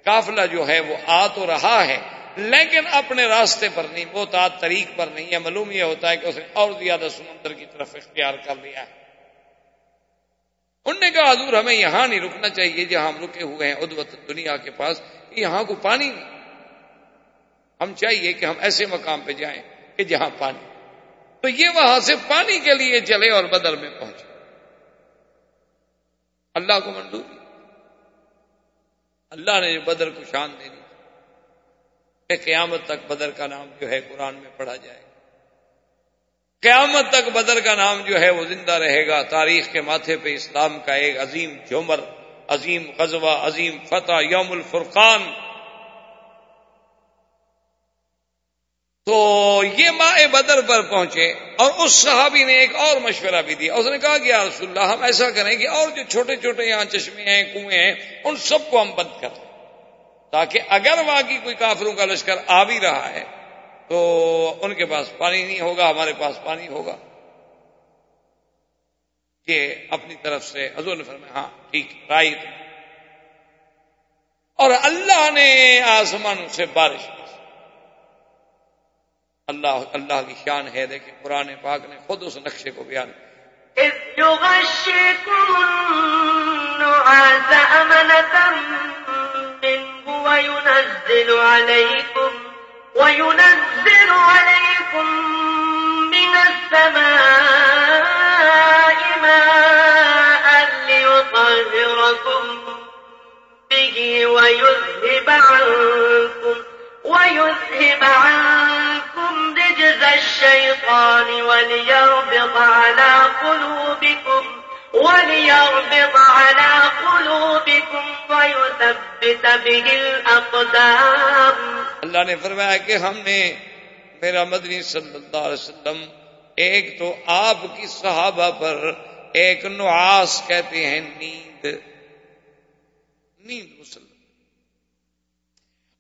کافلا جو ہے وہ آ تو رہا ہے، لیکن اپنے راستے پر نہیں، وہ تعت طریق پر نہیں ہے۔ معلوم یہ ہوتا ہے کہ اس نے اور زیادہ سمندر کی طرف اختیار کر لیا ہے۔ انہوں نے کہا، حضور، ہمیں یہاں نہیں رکنا چاہیے جہاں ہم رکے ہوئے ہیں، ادوت دنیا کے پاس یہاں کو پانی نہیں۔ ہم چاہیے کہ ہم ایسے مقام پہ جائیں کہ جہاں پانی۔ تو یہ وہاں سے پانی کے لیے چلے اور بدر میں پہنچے۔ اللہ کو منظور اللہ نے بدر کو شان دے دی قیامت تک بدر کا نام جو ہے قرآن میں پڑھا جائے قیامت تک بدر کا نام جو ہے وہ زندہ رہے گا۔ تاریخ کے ماتھے پہ اسلام کا ایک عظیم جمر عظیم غزوہ، عظیم فتح، یوم الفرقان۔ تو یہ ماں بدر پر پہنچے اور اس صحابی نے ایک اور مشورہ بھی دیا۔ اس نے کہا کہ یا رسول اللہ، ہم ایسا کریں کہ اور جو چھوٹے چھوٹے یہاں چشمے ہیں، کنویں ہیں، ان سب کو ہم بند کر دیں تاکہ اگر واقعی کوئی کافروں کا لشکر آ بھی رہا ہے۔ تو ان کے پاس پانی نہیں ہوگا، ہمارے پاس پانی ہوگا۔ کہ اپنی طرف سے حضور نے فرمایا ہاں ٹھیک رائٹ اور اللہ نے آسمان سے بارش اللہ اللہ کی شان ہے، دیکھیں، قرآن پاک نے خود اس نقشے کو بیان وينزل عليكم وينزل عليكم من السماء ماء ليطهركم به ويذهب عنكم ويذهب عنكم رجز الشيطان وليربط على قلوبكم وليربط على قلوبكم ويثبت به الأقدام. اللہ نے فرمایا کہ ہم نے میرا مدنی صلی اللہ علیہ وسلم ایک تو آپ کی صحابہ پر ایک نعاس کہتے ہیں نیند. نیند مسلم.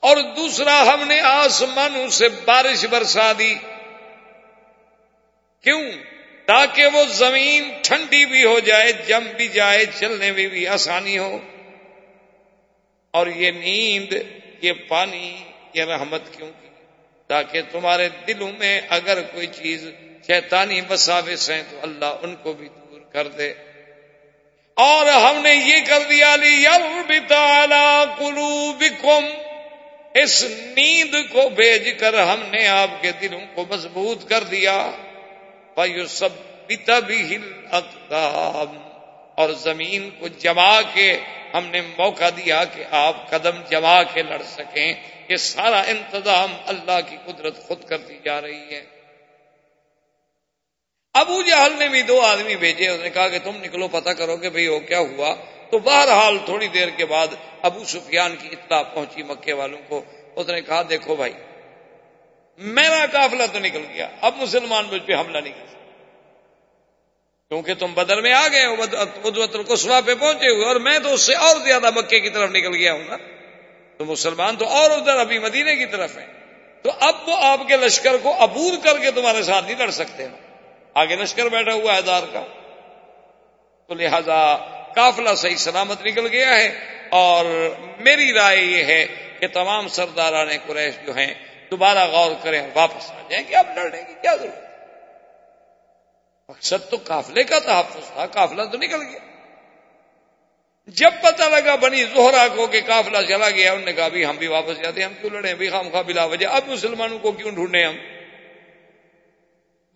اور دوسرا ہم نے آسمانوں سے بارش برسا دی. کیوں؟ تاکہ وہ زمین ٹھنڈی بھی ہو جائے، جم بھی جائے، چلنے میں بھی آسانی ہو۔ اور یہ نیند، یہ پانی، یہ رحمت کیوں کی؟ تاکہ تمہارے دلوں میں اگر کوئی چیز شیطانی مساوس ہیں تو اللہ ان کو بھی دور کر دے۔ اور ہم نے یہ کر دیا لی یار کلو اس نیند کو بھیج کر ہم نے آپ کے دلوں کو مضبوط کر دیا۔ اور زمین کو جما کے ہم نے موقع دیا کہ آپ قدم جما کے لڑ سکیں۔ یہ سارا انتظام اللہ کی قدرت خود کرتی جا رہی ہے۔ ابو جہل نے بھی دو آدمی بھیجے، اس نے کہا کہ تم نکلو، پتہ کرو کہ بھئی وہ کیا ہوا۔ تو بہرحال تھوڑی دیر کے بعد ابو سفیان کی اطلاع پہنچی مکے والوں کو۔ اس نے کہا، دیکھو بھائی میرا قافلہ تو نکل گیا۔ اب مسلمان مجھ پہ حملہ نہیں کر سکتا کیونکہ تم بدر میں آ گئے ہو القسوا پہ پہنچے ہوئے، اور میں تو اس سے اور زیادہ مکے کی طرف نکل گیا ہوں نا تو مسلمان تو اور ادھر ابھی مدینے کی طرف ہیں۔ تو اب وہ آپ کے لشکر کو ابور کر کے تمہارے ساتھ نہیں لڑ سکتے۔ آگے لشکر بیٹھا ہوا ہے دار کا۔ تو لہذا کافلا صحیح سلامت نکل گیا ہے۔ اور میری رائے یہ ہے کہ تمام سرداران قریش جو ہیں دوبارہ غور کریں واپس آ جائیں گے اب لڑنے کی کیا ضرورت مقصد تو کافلے کا تحفظ تھا کافلا تو نکل گیا۔ جب پتہ لگا بنی زہرا کو کہ کافلا چلا گیا، انہوں نے کہا بھی ہم بھی واپس جاتے ہیں، ہم کیوں لڑے بھی خام خواہ بلا وجہ۔ اب مسلمانوں کو کیوں ڈھونڈے ہم؟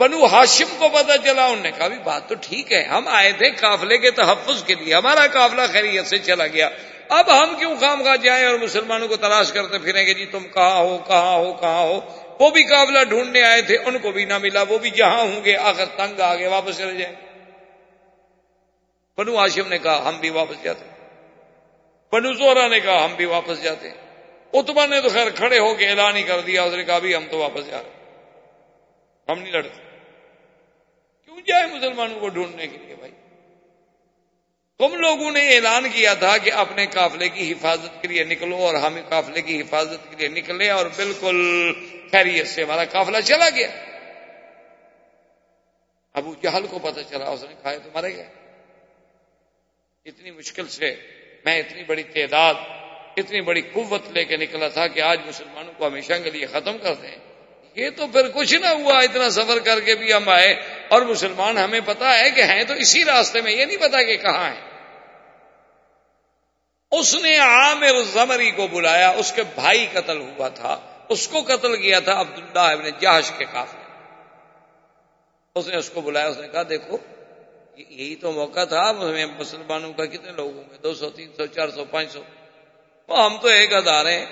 بنو ہاشم کو پتا چلا، انہوں نے کہا بھی بات تو ٹھیک ہے، ہم آئے تھے کافلے کے تحفظ کے لیے، ہمارا کافلا خیریت سے چلا گیا۔ اب ہم کیوں خام خواہ جائیں اور مسلمانوں کو تلاش کرتے پھریں گے جی تم کہاں ہو کہاں ہو کہاں ہو؟ وہ بھی قابلہ ڈھونڈنے آئے تھے، ان کو بھی نہ ملا، وہ بھی جہاں ہوں گے، آخر تنگ آ گئے، واپس چلے جائیں۔ بنو آشم نے کہا، ہم بھی واپس جاتے بنو زورا نے کہا، ہم بھی واپس جاتے ہیں۔ اتبا نے تو خیر کھڑے ہو کے اعلان ہی کر دیا اس نے کہا بھی ہم تو واپس جا رہے ہم نہیں لڑتے۔ کیوں جائے مسلمانوں کو ڈھونڈنے کے لیے؟ تم لوگوں نے اعلان کیا تھا کہ اپنے قافلے کی حفاظت کے لیے نکلو اور ہم قافلے کی حفاظت کے لیے نکلے اور بالکل خیریت سے ہمارا قافلہ چلا گیا۔ ابو جہل کو پتہ چلا، اس نے کھائے تو مرے گئے اتنی مشکل سے میں اتنی بڑی تعداد، اتنی بڑی قوت لے کے نکلا تھا کہ آج مسلمانوں کو ہمیشہ کے لیے ختم کر دیں۔ یہ تو پھر کچھ نہ ہوا، اتنا سفر کر کے بھی ہم آئے اور مسلمان ہمیں پتا ہے کہ ہیں تو اسی راستے میں، یہ نہیں پتا کہ کہاں ہیں۔ اس نے عامر زمری کو بلایا، اس کے بھائی قتل ہوا تھا، اس کو قتل کیا تھا عبداللہ ابن جہش کے کافی اس نے اس کو بلایا، اس نے کہا، دیکھو یہی تو موقع تھا مسلمانوں کا کتنے لوگ ہوں گے؟ دو سو، تین سو، چار سو، پانچ سو۔ ہم تو ایک ہزار ہیں۔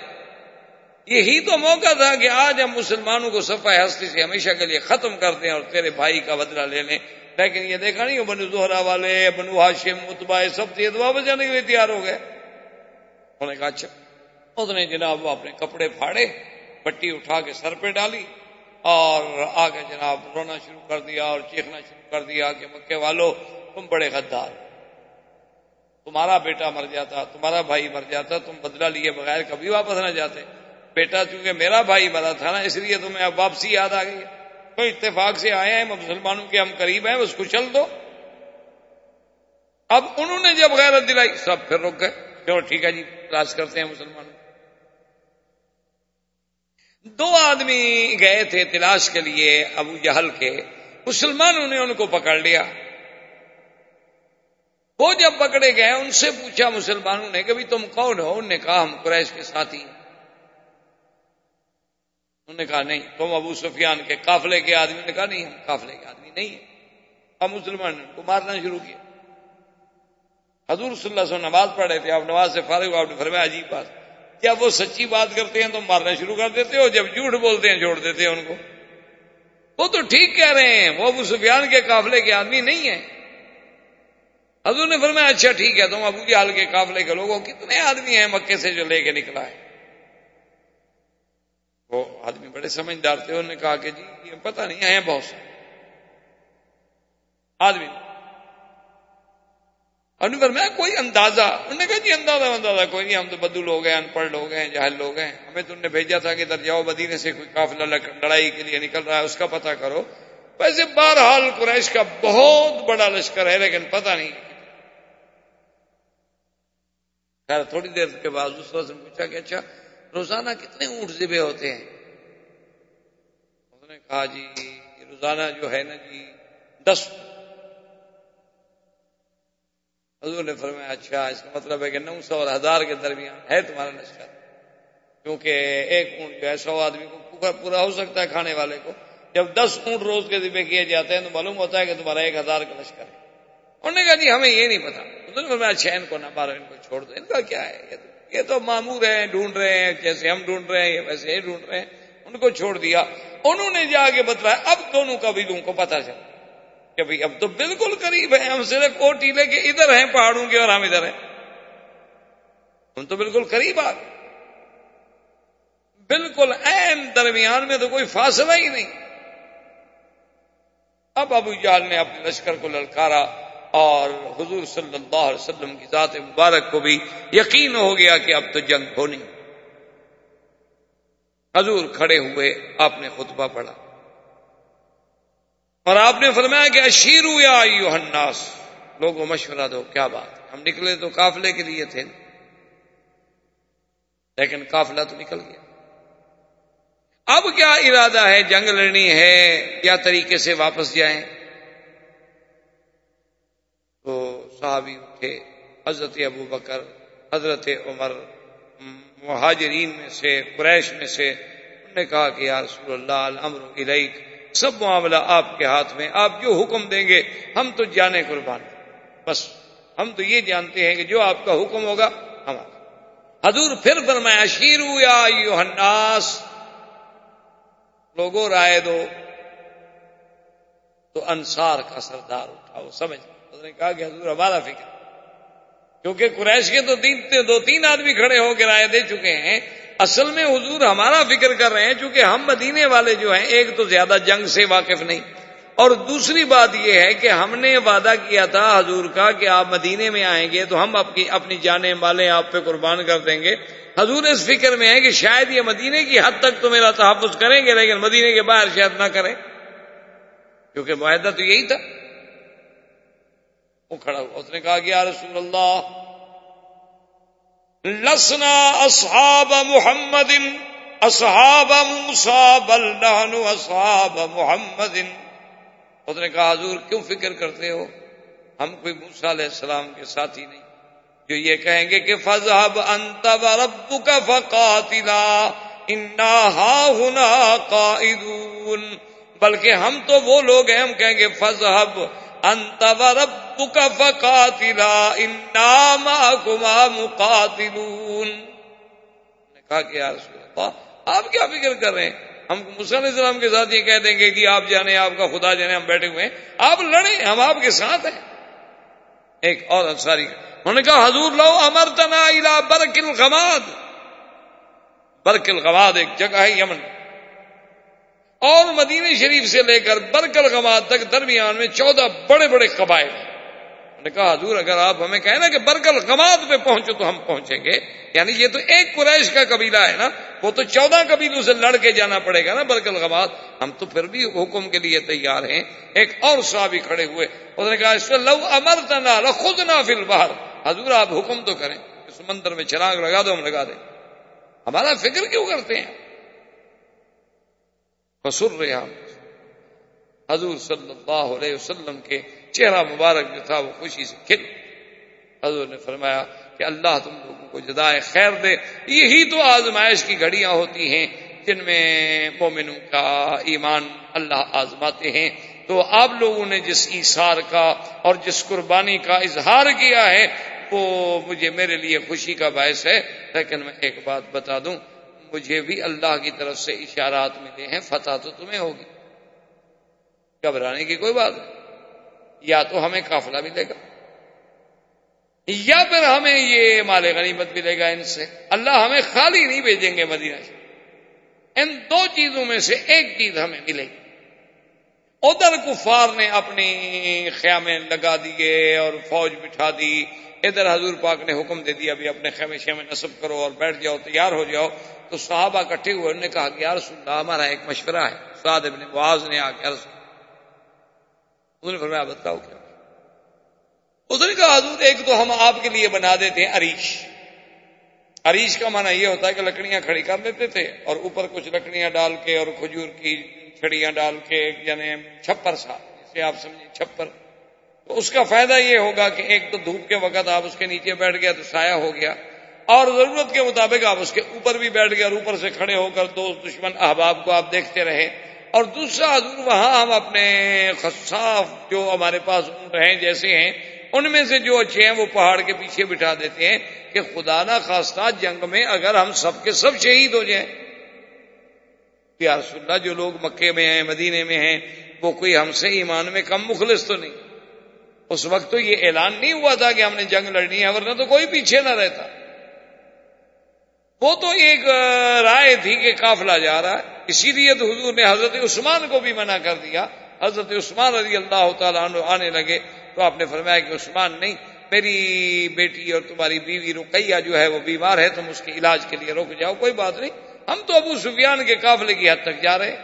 یہی تو موقع تھا کہ آج ہم مسلمانوں کو صفائی ہستی سے ہمیشہ کے لیے ختم کر دیں اور تیرے بھائی کا بدلہ لے لیں۔ لیکن یہ دیکھا نہیں بنو زہرا والے، بنو ہاشم متبا سب تھے تو واپس جانے کے لیے تیار ہو گئے۔ نے کہا اچھا اس نے جناب وہ اپنے کپڑے پھاڑے پٹی اٹھا کے سر پہ ڈالی اور آگے جناب رونا شروع کر دیا اور چیخنا شروع کر دیا کہ، مکے والو، تم بڑے غدار تمہارا بیٹا مر جاتا، تمہارا بھائی مر جاتا، تم بدلہ لیے بغیر کبھی واپس نہ جاتے۔ بیٹا، چونکہ میرا بھائی مرا تھا نا، اس لیے تمہیں اب واپسی یاد آ گئی کوئی اتفاق سے آئے ہیں، مسلمانوں کے ہم قریب ہیں، اس کو چل دو۔ اب انہوں نے جب غیرت دلائی، سب پھر رک گئے۔ چلو ٹھیک ہے جی تلاش کرتے ہیں مسلمانوں۔ دو آدمی گئے تھے تلاش کے لیے ابو جہل کے۔ مسلمانوں نے ان کو پکڑ لیا۔ وہ جب پکڑے گئے، ان سے پوچھا مسلمانوں نے کہ تم کون ہو؟ انہوں نے کہا، ہم قریش کے ساتھی انہوں نے کہا، نہیں، تم ابو سفیان کے قافلے کے آدمی۔ نے کہا، نہیں، ہم قافلے کے آدمی نہیں ہیں۔ اب مسلمان نے ان کو مارنا شروع کیا۔ حضور صلی اللہ علیہ وسلم نماز پڑھ رہے تھے، آپ نماز سے فارغ آپ نے فرمایا عجیب بات۔ جب وہ سچی بات کرتے ہیں تو مارنا شروع کر دیتے ہو، جب جھوٹ بولتے ہیں چھوڑ دیتے ہیں ان کو۔ وہ تو ٹھیک کہہ رہے ہیں، وہ ابو سفیان کے قافلے کے آدمی نہیں ہیں۔ حضور نے فرمایا اچھا ٹھیک ہے، تم ابو جہال کے قافلے کے لوگوں کتنے آدمی ہیں مکے سے جو لے کے نکلا ہے وہ آدمی بڑے سمجھدار تھے، انہوں نے کہا کہ جی یہ پتہ نہیں ہے بہت سے۔ آدمی اور میں کوئی اندازہ. انہوں نے کہا جی اندازہ اندازہ، کوئی نہیں، ہم تو بدو لوگ ہیں ان پڑھ لوگ ہیں، جاہل لوگ ہیں۔ ہمیں تو نے بھیجا تھا کہ ادھر جاؤ، مدینے سے کوئی قافلہ لڑائی کے لیے نکل رہا ہے، اس کا پتہ کرو۔ ویسے بہرحال قریش کا بہت بڑا لشکر ہے، لیکن پتہ نہیں۔ خیر، تھوڑی دیر کے بعد دوسرا سے پوچھا کہ اچھا روزانہ کتنے اونٹ ذبے ہوتے ہیں؟ اس نے کہا جی روزانہ جو ہے نا جی دس حضور نے فرمایا اچھا اس کا مطلب ہے کہ نو سو اور ہزار کے درمیان ہے تمہارا لشکر کیونکہ ایک اونٹ جو ہے، سو آدمی کو پورا ہو سکتا ہے کھانے والے کو۔ جب دس اونٹ روز کے ذبے کیے جاتے ہیں تو معلوم ہوتا ہے کہ تمہارا ایک ہزار کا لشکر ہے۔ انہوں نے کہا جی ہمیں یہ نہیں پتا۔ میں اچھا ان کو نہ مارو، ان کو چھوڑ دو۔ ان کا کیا ہے؟ یہ تو معمور ہیں، ڈھونڈ رہے ہیں، جیسے ہم ڈھونڈ رہے ہیں ویسے ہی ڈھونڈ رہے ہیں۔ ان کو چھوڑ دیا۔ انہوں نے جا کے بتلایا، اب دونوں قبیلوں کو پتا چلا۔ کہ بھائی اب تو بالکل قریب ہے، ہم صرف کوٹی لے کے ادھر ہیں، پہاڑوں کے اور ہم ادھر ہیں۔ ہم تو بالکل قریب آ گئے۔ بالکل این درمیان میں تو کوئی فاصلہ ہی نہیں۔ اب ابو جال نے اپنے لشکر کو للکارا اور حضور صلی اللہ علیہ وسلم کی ذات مبارک کو بھی یقین ہو گیا کہ اب تو جنگ ہونی۔ حضور کھڑے ہوئے آپ نے خطبہ پڑھا۔ اور آپ نے فرمایا کہ اشیرو یا الناس، لوگوں مشورہ دو، کیا بات؟ ہم نکلے تو قافلے کے لیے تھے۔ لیکن قافلہ تو نکل گیا۔ اب کیا ارادہ ہے؟ جنگ لڑنی ہے، کیا طریقے سے واپس جائیں؟ تو صحابی اٹھے، حضرت ابو بکر، حضرت عمر، مہاجرین میں سے، قریش میں سے، انہوں نے کہا کہ یا رسول اللہ، الامر الیک سب معاملہ آپ کے ہاتھ میں، آپ جو حکم دیں گے، ہم تو جانے قربان۔ بس، ہم تو یہ جانتے ہیں کہ جو آپ کا حکم ہوگا ہمارا حضور پھر فرمایا، شیرو یا الناس۔ لوگوں، رائے دو۔ تو انصار کا سردار اٹھا وہ سمجھ نے کہا کہ حضور ہمارا فکر۔ کیونکہ قریش کے تو تین دو تین آدمی کھڑے ہو کے رائے دے چکے ہیں، اصل میں حضور ہمارا فکر کر رہے ہیں، چونکہ ہم مدینے والے جو ہیں، ایک تو زیادہ جنگ سے واقف نہیں۔ اور دوسری بات یہ ہے کہ ہم نے وعدہ کیا تھا حضور کا کہ آپ مدینے میں آئیں گے تو ہم اپنی اپنی جانیں مالیں آپ پہ قربان کر دیں گے۔ حضور اس فکر میں ہے کہ شاید یہ مدینے کی حد تک تو میرا تحفظ کریں گے، لیکن مدینے کے باہر شاید نہ کریں۔ کیونکہ معاہدہ تو یہی تھا۔ وہ کھڑا ہوا۔ اس نے کہا کہ یا رسول اللہ، لسنا اصحاب محمد، اصحاب موسا بل اصحاب محمد۔ اس نے کہا، حضور، کیوں فکر کرتے ہو؟ ہم کوئی موسا علیہ السلام کے ساتھی نہیں۔ جو یہ کہیں گے کہ فضحب انت رب کا فقاتلا، انا ہا ہونا قائدون۔ بلکہ ہم تو وہ لوگ ہیں، ہم کہیں گے فضحب انت رب فقاتلا انا معكما مقاتلون. نے کہا کہ یا رسول اللہ، آپ کیا فکر کر رہے ہیں؟ ہم علیہ السلام کے ساتھ یہ کہہ دیں گے کہ آپ جانے، آپ کا خدا جانے، ہم بیٹھے ہوئے ہیں۔ آپ لڑیں، ہم آپ کے ساتھ ہیں۔ ایک اور انصاری، انہوں نے کہا، حضور لو امر تنا برک الغماد۔ برک الغماد ایک جگہ ہے یمن۔ اور مدینہ شریف سے لے کر برک الغماد تک درمیان میں چودہ بڑے بڑے قبائل ہیں۔ نے کہا، حضور، اگر آپ ہمیں کہیں نا کہ برکل غماد پہ پہنچو تو ہم پہنچیں گے۔ یعنی یہ تو ایک قریش کا قبیلہ ہے نا، وہ تو چودہ قبیلوں سے لڑ کے جانا پڑے گا نا برکل غماد ہم تو پھر بھی حکم کے لیے تیار ہیں۔ ایک اور صحابی کھڑے ہوئے اس نے کہا، اس کو لو امر تنا خود نہ فل باہر حضور، آپ حکم تو کریں سمندر میں چراغ لگا دو، ہم لگا دیں۔ ہمارا فکر کیوں کرتے ہیں؟ سر رہے ہم حضور صلی اللہ علیہ وسلم کے چہرہ مبارک جو تھا وہ خوشی سے کھل۔ حضور نے فرمایا کہ اللہ تم لوگوں کو جدائے خیر دے۔ یہی تو آزمائش کی گھڑیاں ہوتی ہیں جن میں مومنوں کا ایمان اللہ آزماتے ہیں۔ تو آپ لوگوں نے جس ایسار کا اور جس قربانی کا اظہار کیا ہے وہ مجھے میرے لیے خوشی کا باعث ہے۔ لیکن میں ایک بات بتا دوں۔ مجھے بھی اللہ کی طرف سے اشارات ملے ہیں، فتح تو تمہیں ہوگی۔ گھبرانے کی کوئی بات نہیں۔ یا تو ہمیں قافلہ ملے گا۔ یا پھر ہمیں یہ مال غنیمت ملے گا ان سے۔ اللہ ہمیں خالی نہیں بھیجیں گے مدینہ سے۔ ان دو چیزوں میں سے ایک چیز ہمیں ملے گی۔ ادھر کفار نے اپنی خیامیں لگا دیے اور فوج بٹھا دی۔ ادھر حضور پاک نے حکم دے دیا، ابھی اپنے خیمے شیمے نصب کرو اور بیٹھ جاؤ، تیار ہو جاؤ۔ تو صحابہ کٹھے ہوئے، انہوں نے کہا کہ یار اللہ، ہمارا ایک مشورہ ہے۔ سعد ابن معاذ نے آ کے انہوں نے فرمایا، بتاؤ کیا؟ اس نے کہا، حضور، ایک تو ہم آپ کے لیے بنا دیتے ہیں اریش اریش کا معنی یہ ہوتا ہے کہ لکڑیاں کھڑی کر دیتے تھے اور اوپر کچھ لکڑیاں ڈال کے اور کھجور کی چھڑیاں ڈال کے یعنی چھپر سا، جسے آپ سمجھیں چھپر۔ تو اس کا فائدہ یہ ہوگا کہ ایک تو دھوپ کے وقت آپ اس کے نیچے بیٹھ گیا تو سایہ ہو گیا، اور ضرورت کے مطابق آپ اس کے اوپر بھی بیٹھ گئے اور اوپر سے کھڑے ہو کر دوست دشمن احباب کو آپ دیکھتے رہے۔ اور دوسرا حضور، وہاں ہم اپنے خصاف جو ہمارے پاس اونٹ ہیں جیسے ہیں، ان میں سے جو اچھے ہیں وہ پہاڑ کے پیچھے بٹھا دیتے ہیں کہ خدا نہ خاصہ جنگ میں اگر ہم سب کے سب شہید ہو جائیں۔ یا رسول اللہ جو لوگ مکے میں ہیں، مدینے میں ہیں، وہ کوئی ہم سے ایمان میں کم مخلص تو نہیں۔ اس وقت تو یہ اعلان نہیں ہوا تھا کہ ہم نے جنگ لڑنی ہے، ورنہ تو کوئی پیچھے نہ رہتا۔ وہ تو ایک رائے تھی کہ کافلا جا رہا ہے۔ اسی لیے تو حضور نے حضرت عثمان کو بھی منع کر دیا۔ حضرت عثمان رضی اللہ تعالیٰ عنہ آنے لگے تو آپ نے فرمایا کہ عثمان، نہیں، میری بیٹی اور تمہاری بیوی رقیہ جو ہے وہ بیمار ہے، تم اس کے علاج کے لیے رک جاؤ، کوئی بات نہیں۔ ہم تو ابو سفیان کے قافلے کی حد تک جا رہے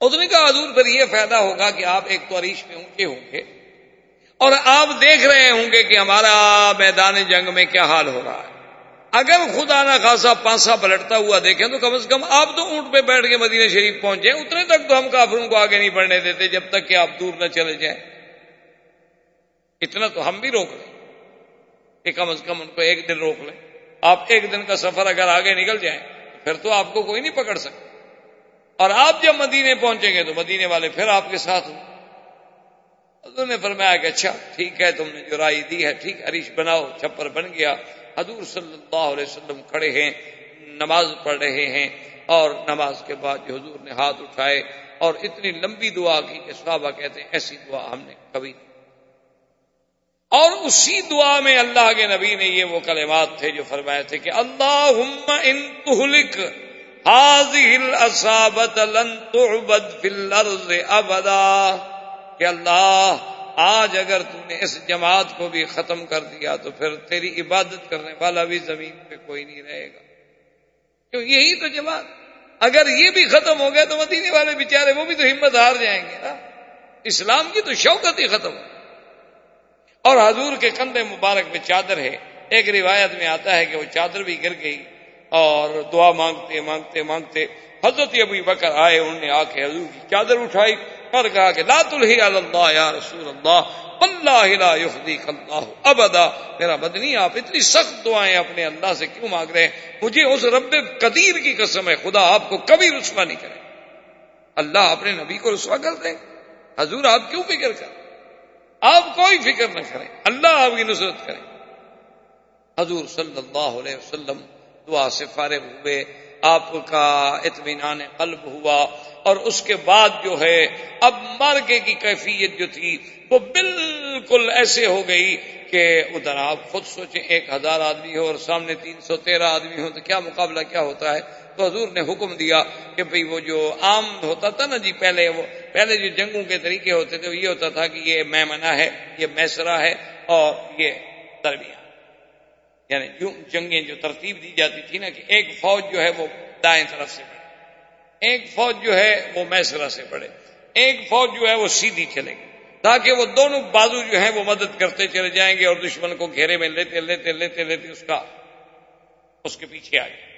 اس نے کہا، حضور، پھر یہ فائدہ ہوگا کہ آپ ایک تو عریش میں اونچے ہوں گے اور آپ دیکھ رہے ہوں گے کہ ہمارا میدان جنگ میں کیا حال ہو رہا ہے۔ اگر خدا نہ خاصا پانسا پلٹتا ہوا دیکھیں تو کم از کم آپ تو اونٹ پہ بیٹھ کے مدینہ شریف پہنچے اتنے تک تو ہم کافروں کو آگے نہیں بڑھنے دیتے جب تک کہ آپ دور نہ چلے جائیں۔ اتنا تو ہم بھی روک لیں۔ کہ کم از کم ان کو ایک دن روک لیں۔ آپ ایک دن کا سفر اگر آگے نکل جائیں، پھر تو آپ کو کوئی نہیں پکڑ سکتا۔ اور آپ جب مدینے پہنچیں گے تو مدینے والے پھر آپ کے ساتھ ہوں۔ نے فرمایا کہ اچھا ٹھیک ہے، تم نے جو رائے دی ہے، ٹھیک ہریش بناؤ، چھپر بن گیا۔ حضور صلی اللہ علیہ وسلم کھڑے ہیں، نماز پڑھ رہے ہیں۔ اور نماز کے بعد جو حضور نے ہاتھ اٹھائے اور اتنی لمبی دعا کی کہ صحابہ کہتے ہیں، ایسی دعا ہم نے کبھی نہیں اور اسی دعا میں اللہ کے نبی نے یہ وہ کلمات تھے جو فرمائے تھے کہ اللہ ان تہلک لن تعبد فی الارض ابدا، کہ اللہ، آج اگر تم نے اس جماعت کو بھی ختم کر دیا تو پھر تیری عبادت کرنے والا بھی زمین پہ کوئی نہیں رہے گا۔ کیوں؟ یہی تو جماعت۔ اگر یہ بھی ختم ہو گیا تو مدینے والے بیچارے وہ بھی تو ہمت ہار جائیں گے نا۔ اسلام کی تو شوقت ہی ختم ہو۔ اور حضور کے کندھے مبارک میں چادر ہے۔ ایک روایت میں آتا ہے کہ وہ چادر بھی گر گئی اور دعا مانگتے مانگتے مانگتے حضرت ابھی بکر آئے، انہوں نے آ کے حضور کی چادر اٹھائی اور کہا کہ لا تلہی اللہ یا رسول اللہ اللہ لا یخدیک اللہ ابدا۔ میرا بدنی آپ اتنی سخت دعائیں اپنے اللہ سے کیوں مانگ رہے ہیں؟ مجھے اس رب قدیر کی قسم ہے، خدا آپ کو کبھی رسوا نہیں کرے۔ اللہ اپنے نبی کو رسوا کر دیں حضور آپ کیوں فکر کر آپ کوئی فکر نہ کریں، اللہ آپ کی نصرت کرے حضور صلی اللہ علیہ وسلم دعا سے فارغ ہوئے، آپ کا اطمینان قلب ہوا اور اس کے بعد جو ہے، اب مارکے کی کیفیت جو تھی، وہ بالکل ایسے ہو گئی کہ ادھر آپ خود سوچیں، ایک ہزار آدمی ہو اور سامنے تین سو تیرہ آدمی ہو تو کیا مقابلہ کیا ہوتا ہے؟ تو حضور نے حکم دیا کہ بھئی وہ جو عام ہوتا تھا نا جی پہلے وہ، پہلے جو جنگوں کے طریقے ہوتے تھے، وہ یہ ہوتا تھا کہ یہ میمنا ہے، یہ میسرا ہے اور یہ درمیان یعنی جنگیں جو ترتیب دی جاتی تھی نا کہ ایک فوج جو ہے وہ دائیں طرف سے بڑھے۔ ایک فوج جو ہے وہ میسرا سے بڑھے۔ ایک فوج جو ہے وہ سیدھی چلے گی۔ تاکہ وہ دونوں بازو جو ہیں وہ مدد کرتے چلے جائیں گے اور دشمن کو گھیرے میں لیتے لیتے لیتے لیتے اس کا، اس کے پیچھے آ جائے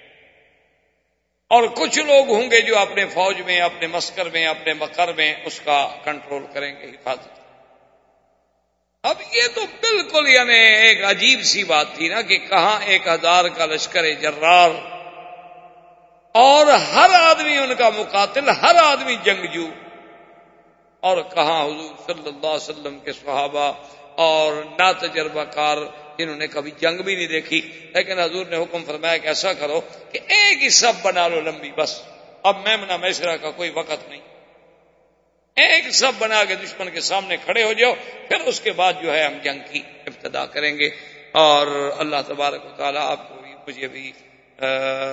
اور کچھ لوگ ہوں گے جو اپنے فوج میں، اپنے مسکر میں، اپنے مکر میں اس کا کنٹرول کریں گے حفاظت۔ اب یہ تو بالکل یعنی ایک عجیب سی بات تھی نا کہ کہاں ایک ہزار کا لشکر جرار اور ہر آدمی ان کا مقاتل، ہر آدمی جنگجو۔ اور کہاں حضور صلی اللہ علیہ وسلم کے صحابہ اور نا تجربہ کار جنہوں نے کبھی جنگ بھی نہیں دیکھی، لیکن حضور نے حکم فرمایا کہ ایسا کرو کہ ایک ہی سب بنا لو لمبی، بس۔ اب میمنا میسرا کا کوئی وقت نہیں۔ ایک سب بنا کے دشمن کے سامنے کھڑے ہو جاؤ، پھر اس کے بعد جو ہے ہم جنگ کی ابتدا کریں گے۔ اور اللہ تبارک و تعالیٰ آپ کو بھی مجھے بھی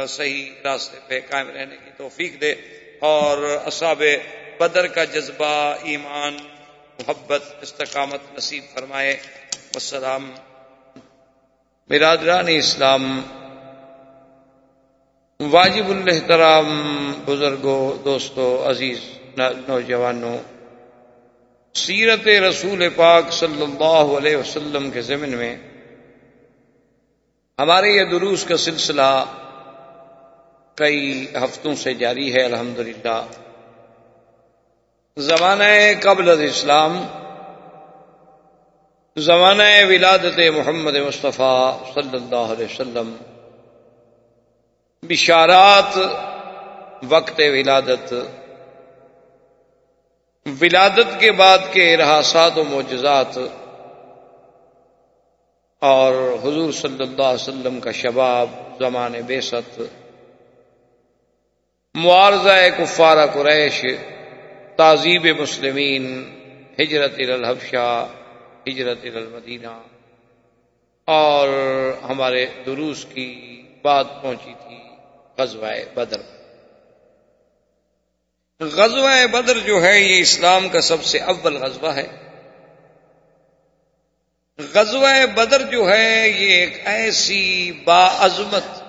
صحیح راستے پہ قائم رہنے کی توفیق دے۔ اور اصاب بدر کا جذبہ، ایمان، محبت، استقامت نصیب فرمائے۔ السلام برادران اسلام، واجب الحترام بزرگوں دوستوں عزیز نوجوانوں سیرت رسول پاک صلی اللہ علیہ وسلم کے ضمن میں ہمارے یہ دروس کا سلسلہ کئی ہفتوں سے جاری ہے، الحمدللہ۔ زمانہ قبل اسلام زمانہ ولادت محمد مصطفیٰ صلی اللہ علیہ وسلم، بشارات وقت ولادت ولادت کے بعد کے رحاسات و معجزات، اور حضور صلی اللہ علیہ وسلم کا شباب زمان بے ست معارضہ کفارہ قریش تعزیب مسلمین، ہجرت الحبشہ ہجرت المدینہ اور ہمارے دروس کی بات پہنچی تھی غزوہ بدر۔ غزوہ بدر جو ہے یہ اسلام کا سب سے اول غزوہ ہے۔ غزوہ بدر جو ہے یہ ایک ایسی باعظمت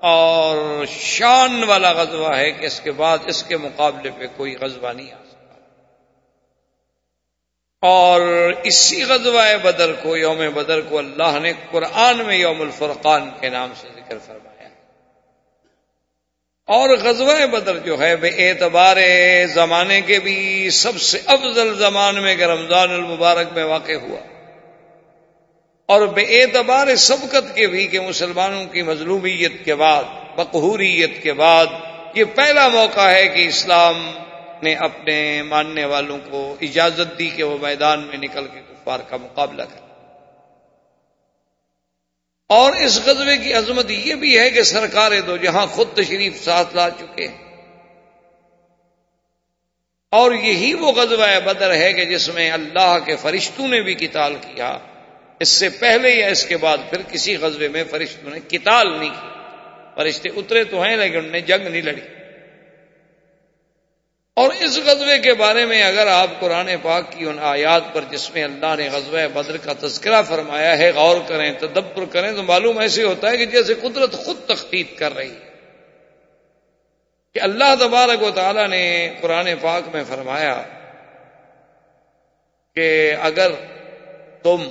اور شان والا غزوہ ہے کہ اس کے بعد اس کے مقابلے پہ کوئی غزوہ نہیں آ اور اسی غزوہ بدر کو، یوم بدر کو اللہ نے قرآن میں یوم الفرقان کے نام سے ذکر فرمایا۔ اور غزوہ بدر جو ہے، بے اعتبار زمانے کے بھی سب سے افضل زمان میں، کہ رمضان المبارک میں واقع ہوا۔ اور بے اعتبار سبقت کے بھی، کہ مسلمانوں کی مظلومیت کے بعد، بقہوریت کے بعد، یہ پہلا موقع ہے کہ اسلام نے اپنے ماننے والوں کو اجازت دی کہ وہ میدان میں نکل کے کفار کا مقابلہ کرے اور اس غزبے کی عظمت یہ بھی ہے کہ سرکار دو جہاں خود تشریف ساتھ لا چکے ہیں۔ اور یہی وہ غزوہ بدر ہے کہ جس میں اللہ کے فرشتوں نے بھی کتال کیا۔ اس سے پہلے یا اس کے بعد پھر کسی غزبے میں فرشتوں نے کتال نہیں کی۔ فرشتے اترے تو ہیں لیکن انہوں نے جنگ نہیں لڑی۔ اور اس غزبے کے بارے میں اگر آپ قرآن پاک کی ان آیات پر جس میں اللہ نے غزوہ بدر کا تذکرہ فرمایا ہے، غور کریں، تدبر کریں، تو معلوم ایسے ہوتا ہے کہ جیسے قدرت خود تخطیط کر رہی ہے۔ کہ اللہ تبارک و تعالی نے قرآن پاک میں فرمایا کہ اگر تم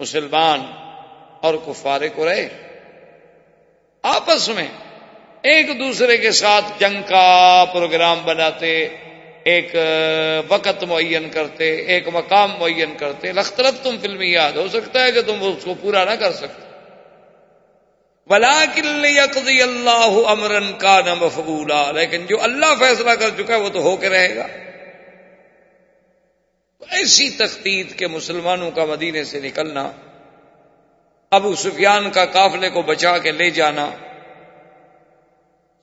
مسلمان اور کفار کو رہے آپس میں ایک دوسرے کے ساتھ جنگ کا پروگرام بناتے، ایک وقت معین کرتے، ایک مقام معین کرتے۔ لخترت تم فلمی یاد ہو سکتا ہے کہ تم اس کو پورا نہ کر سکتے۔ بلا کل اللہ امرن کا نہ مفبولا لیکن جو اللہ فیصلہ کر چکا ہے، وہ تو ہو کے رہے گا۔ ایسی تختید کے مسلمانوں کا مدینے سے نکلنا، ابو سفیان کا قافلے کو بچا کے لے جانا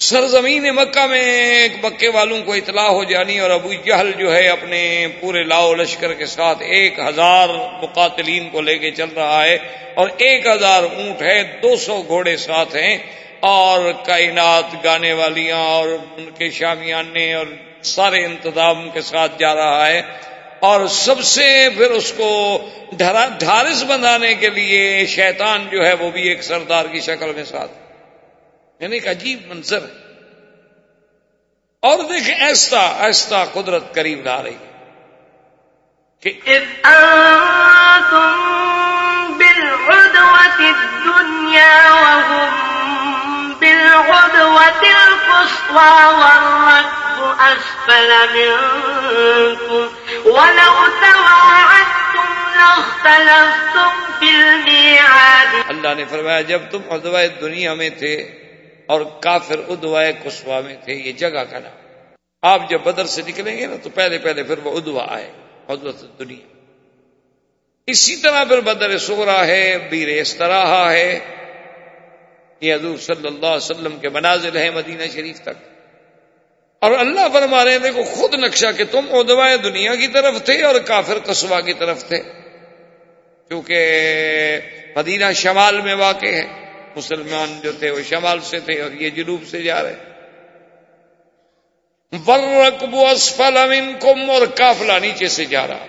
سرزمین مکہ میں ایک مکے والوں کو اطلاع ہو جانی اور ابو جہل جو ہے اپنے پورے لاؤ لشکر کے ساتھ ایک ہزار مقاتلین کو لے کے چل رہا ہے اور ایک ہزار اونٹ ہے دو سو گھوڑے ساتھ ہیں اور کائنات گانے والیاں اور ان کے شامیانے اور سارے انتظام کے ساتھ جا رہا ہے اور سب سے پھر اس کو ڈھارس بنانے کے لیے شیطان جو ہے وہ بھی ایک سردار کی شکل میں ساتھ یعنی ایک عجیب منظر. ہے اور دیکھیں ایسا ایسا قدرت قریب لا رہی کہ الدنيا وهم بالعدوة القصوى والركب أسفل منكم ولو تواعدتم لاختلفتم في الميعاد. اللہ نے فرمایا جب تم عدوہ دنیا میں تھے اور کافر ادوائے کسوا میں تھے، یہ جگہ کا نام۔ آپ جب بدر سے نکلیں گے نا، تو پہلے پہلے پھر وہ ادوا آئے ادوت دنیا۔ اسی طرح پھر بدر سورا ہے، بیر استراح ہے۔ یہ حضور صلی اللہ علیہ وسلم کے منازل ہیں مدینہ شریف تک۔ اور اللہ فرما رہے ہیں، دیکھو، خود نقشہ کہ تم ادوائے دنیا کی طرف تھے اور کافر کسوا کی طرف تھے۔ کیونکہ مدینہ شمال میں واقع ہے۔ مسلمان جو تھے وہ شمال سے تھے اور یہ جنوب سے جا رہے ورقب اسفل منکم اور کافلا نیچے سے جا رہا۔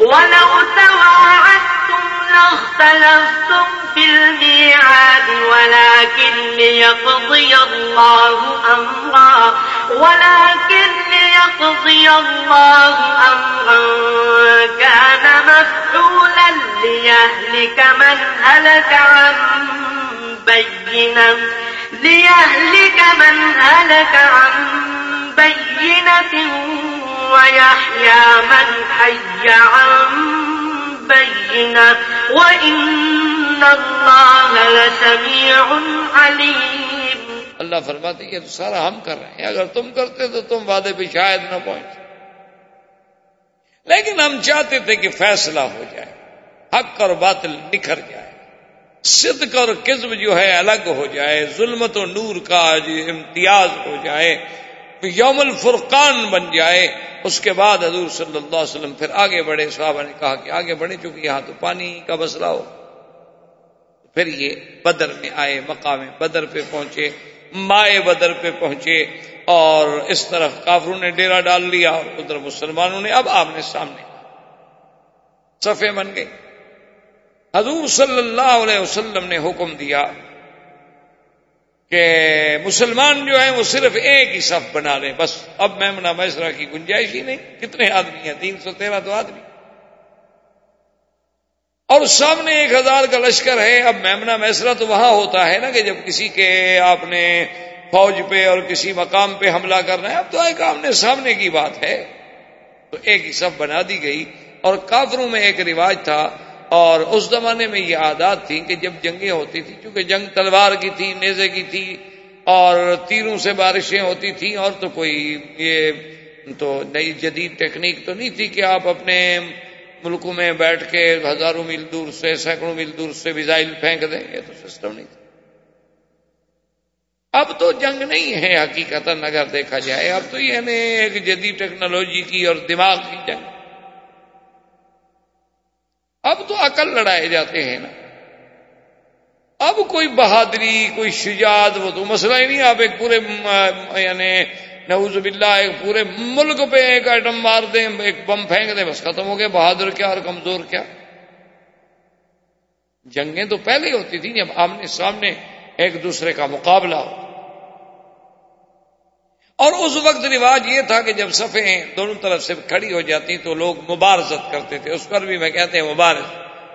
وَلَوْ تَوَاعَدْتُمْ لَاخْتَلَفْتُمْ فِي الْمِيعَادِ ولكن ليقضي الله أمرا ولكن ليقضي الله أمرا كان مفعولا ليهلك من هلك عن بينة ليهلك من هلك عن بينة ويحيى من حي عن بينة وإن الله لسميع عليم اللہ فرماتے یہ تو سارا ہم کر رہے ہیں۔ اگر تم کرتے تو تم وعدے پہ شاید نہ پہنچ۔ لیکن ہم چاہتے تھے کہ فیصلہ ہو جائے، حق اور باطل نکھر جائے۔ صدق اور قزم جو ہے الگ ہو جائے، ظلمت و نور کا جو امتیاز ہو جائے، یوم الفرقان بن جائے۔ اس کے بعد حضور صلی اللہ علیہ وسلم پھر آگے بڑھے، صحابہ نے کہا کہ آگے بڑھے، چونکہ یہاں تو پانی کا مسئلہ ہو۔ پھر یہ بدر میں آئے، مقام بدر پہ پہنچے، مائے بدر پہ پہنچے اور اس طرف کافروں نے ڈیرا ڈال لیا اور ادھر مسلمانوں نے اب آمنے سامنے صفے بن گئے۔ حضور صلی اللہ علیہ وسلم نے حکم دیا کہ مسلمان جو ہیں وہ صرف ایک ہی صف بنا لیں۔ بس اب میمنا میسرا کی گنجائش ہی نہیں۔ کتنے آدمی ہیں؟ تین سو تیرہ تو آدمی۔ اور سامنے ایک ہزار کا لشکر ہے۔ اب میمنا میسرا تو وہاں ہوتا ہے نا کہ جب کسی کے آپ نے فوج پہ اور کسی مقام پہ حملہ کرنا ہے، اب تو ایک آمنے سامنے کی بات ہے۔ تو ایک ہی صف بنا دی گئی۔ اور کافروں میں ایک رواج تھا اور اس زمانے میں یہ عادات تھی کہ جب جنگیں ہوتی تھی چونکہ جنگ تلوار کی تھی، نیزے کی تھی، اور تیروں سے بارشیں ہوتی تھیں، اور تو کوئی یہ تو نئی جدید ٹیکنیک تو نہیں تھی کہ آپ اپنے ملکوں میں بیٹھ کے ہزاروں میل دور سے، سینکڑوں میل دور سے میزائل پھینک دیں، یہ تو سسٹم نہیں تھا اب تو جنگ نہیں ہے حقیقت اگر دیکھا جائے، اب تو یہ ایک جدید ٹیکنالوجی کی اور دماغ کی جنگ۔ اب تو عقل لڑائے جاتے ہیں نا۔ اب کوئی بہادری، کوئی شجاعت، وہ تو مسئلہ ہی نہیں، آپ ایک پورے یعنی نعوذ باللہ، ایک پورے ملک پہ ایک آئٹم مار دیں، ایک بم پھینک دیں، بس ختم ہو گئے بہادر کیا اور کمزور کیا؟ جنگیں تو پہلے ہی ہوتی تھیں، جب آمنے سامنے ایک دوسرے کا مقابلہ ہو۔ اور اس وقت رواج یہ تھا کہ جب صفیں دونوں طرف سے کھڑی ہو جاتی تو لوگ مبارزت کرتے تھے۔ اس پر بھی میں کہتے ہیں مبارز،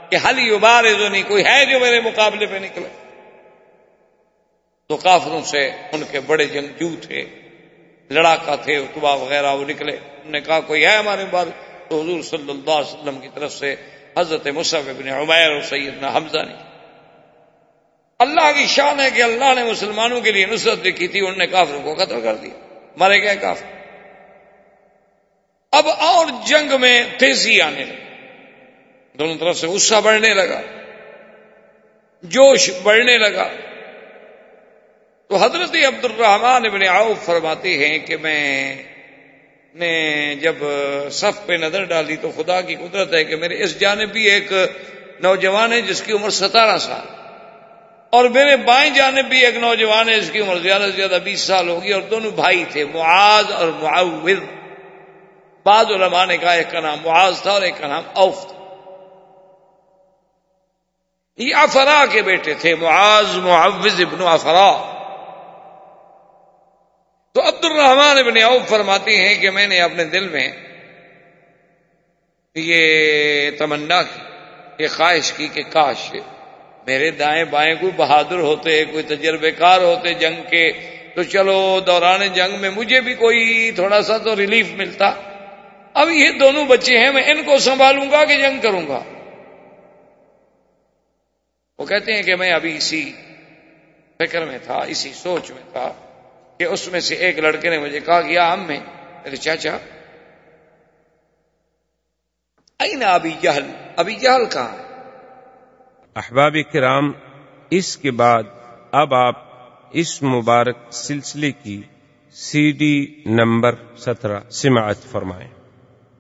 کہ حلی مبارز نہیں کوئی ہے جو میرے مقابلے پہ نکلے؟ تو کافروں سے ان کے بڑے جنگجو تھے، لڑاکا تھے اتبا وغیرہ وہ نکلے۔ انہوں نے کہا، کوئی ہے ہمارے بعد تو حضور صلی اللہ علیہ وسلم کی طرف سے حضرت مصحف ابن عمیر اور سیدنا حمزہ نے۔ اللہ کی شان ہے کہ اللہ نے مسلمانوں کے لیے نصرت لکھی تھی، انہوں نے کافروں کو قتل کر دیا۔ مرے گئے کافر۔ اب اور جنگ میں تیزی آنے لگی۔ دونوں طرف سے غصہ بڑھنے لگا۔ جوش بڑھنے لگا۔ تو حضرت عبد الرحمان ابن عوف فرماتے ہیں کہ میں نے جب صف پہ نظر ڈالی تو خدا کی قدرت ہے کہ میرے اس جانب بھی ایک نوجوان ہے جس کی عمر ستارہ سال۔ اور میرے بائیں جانب بھی ایک نوجوان ہے، اس کی عمر زیادہ سے زیادہ بیس سال ہوگی اور دونوں بھائی تھے، معاذ اور معاوض بعض علماء نے کہا ایک کا نام معاذ تھا اور ایک کا نام اوف تھا۔ یہ افرا کے بیٹے تھے، معاذ معوض ابن افرا۔ تو عبد الرحمان ابن اوف فرماتے ہیں کہ میں نے اپنے دل میں یہ تمنا کی، یہ خواہش کی کہ کاش میرے دائیں بائیں کوئی بہادر ہوتے، کوئی تجربے کار ہوتے جنگ کے، تو چلو دوران جنگ میں مجھے بھی کوئی تھوڑا سا تو ریلیف ملتا۔ اب یہ دونوں بچے ہیں، میں ان کو سنبھالوں گا کہ جنگ کروں گا۔ وہ کہتے ہیں کہ میں ابھی اسی فکر میں تھا، اسی سوچ میں تھا کہ اس میں سے ایک لڑکے نے مجھے کہا گیا ہم میں؟ میرے چاچا نا ابھی جہل ابھی جہل کہاں ہے؟ احباب کرام، اس کے بعد اب آپ اس مبارک سلسلے کی سی ڈی نمبر سترہ سماعت فرمائیں۔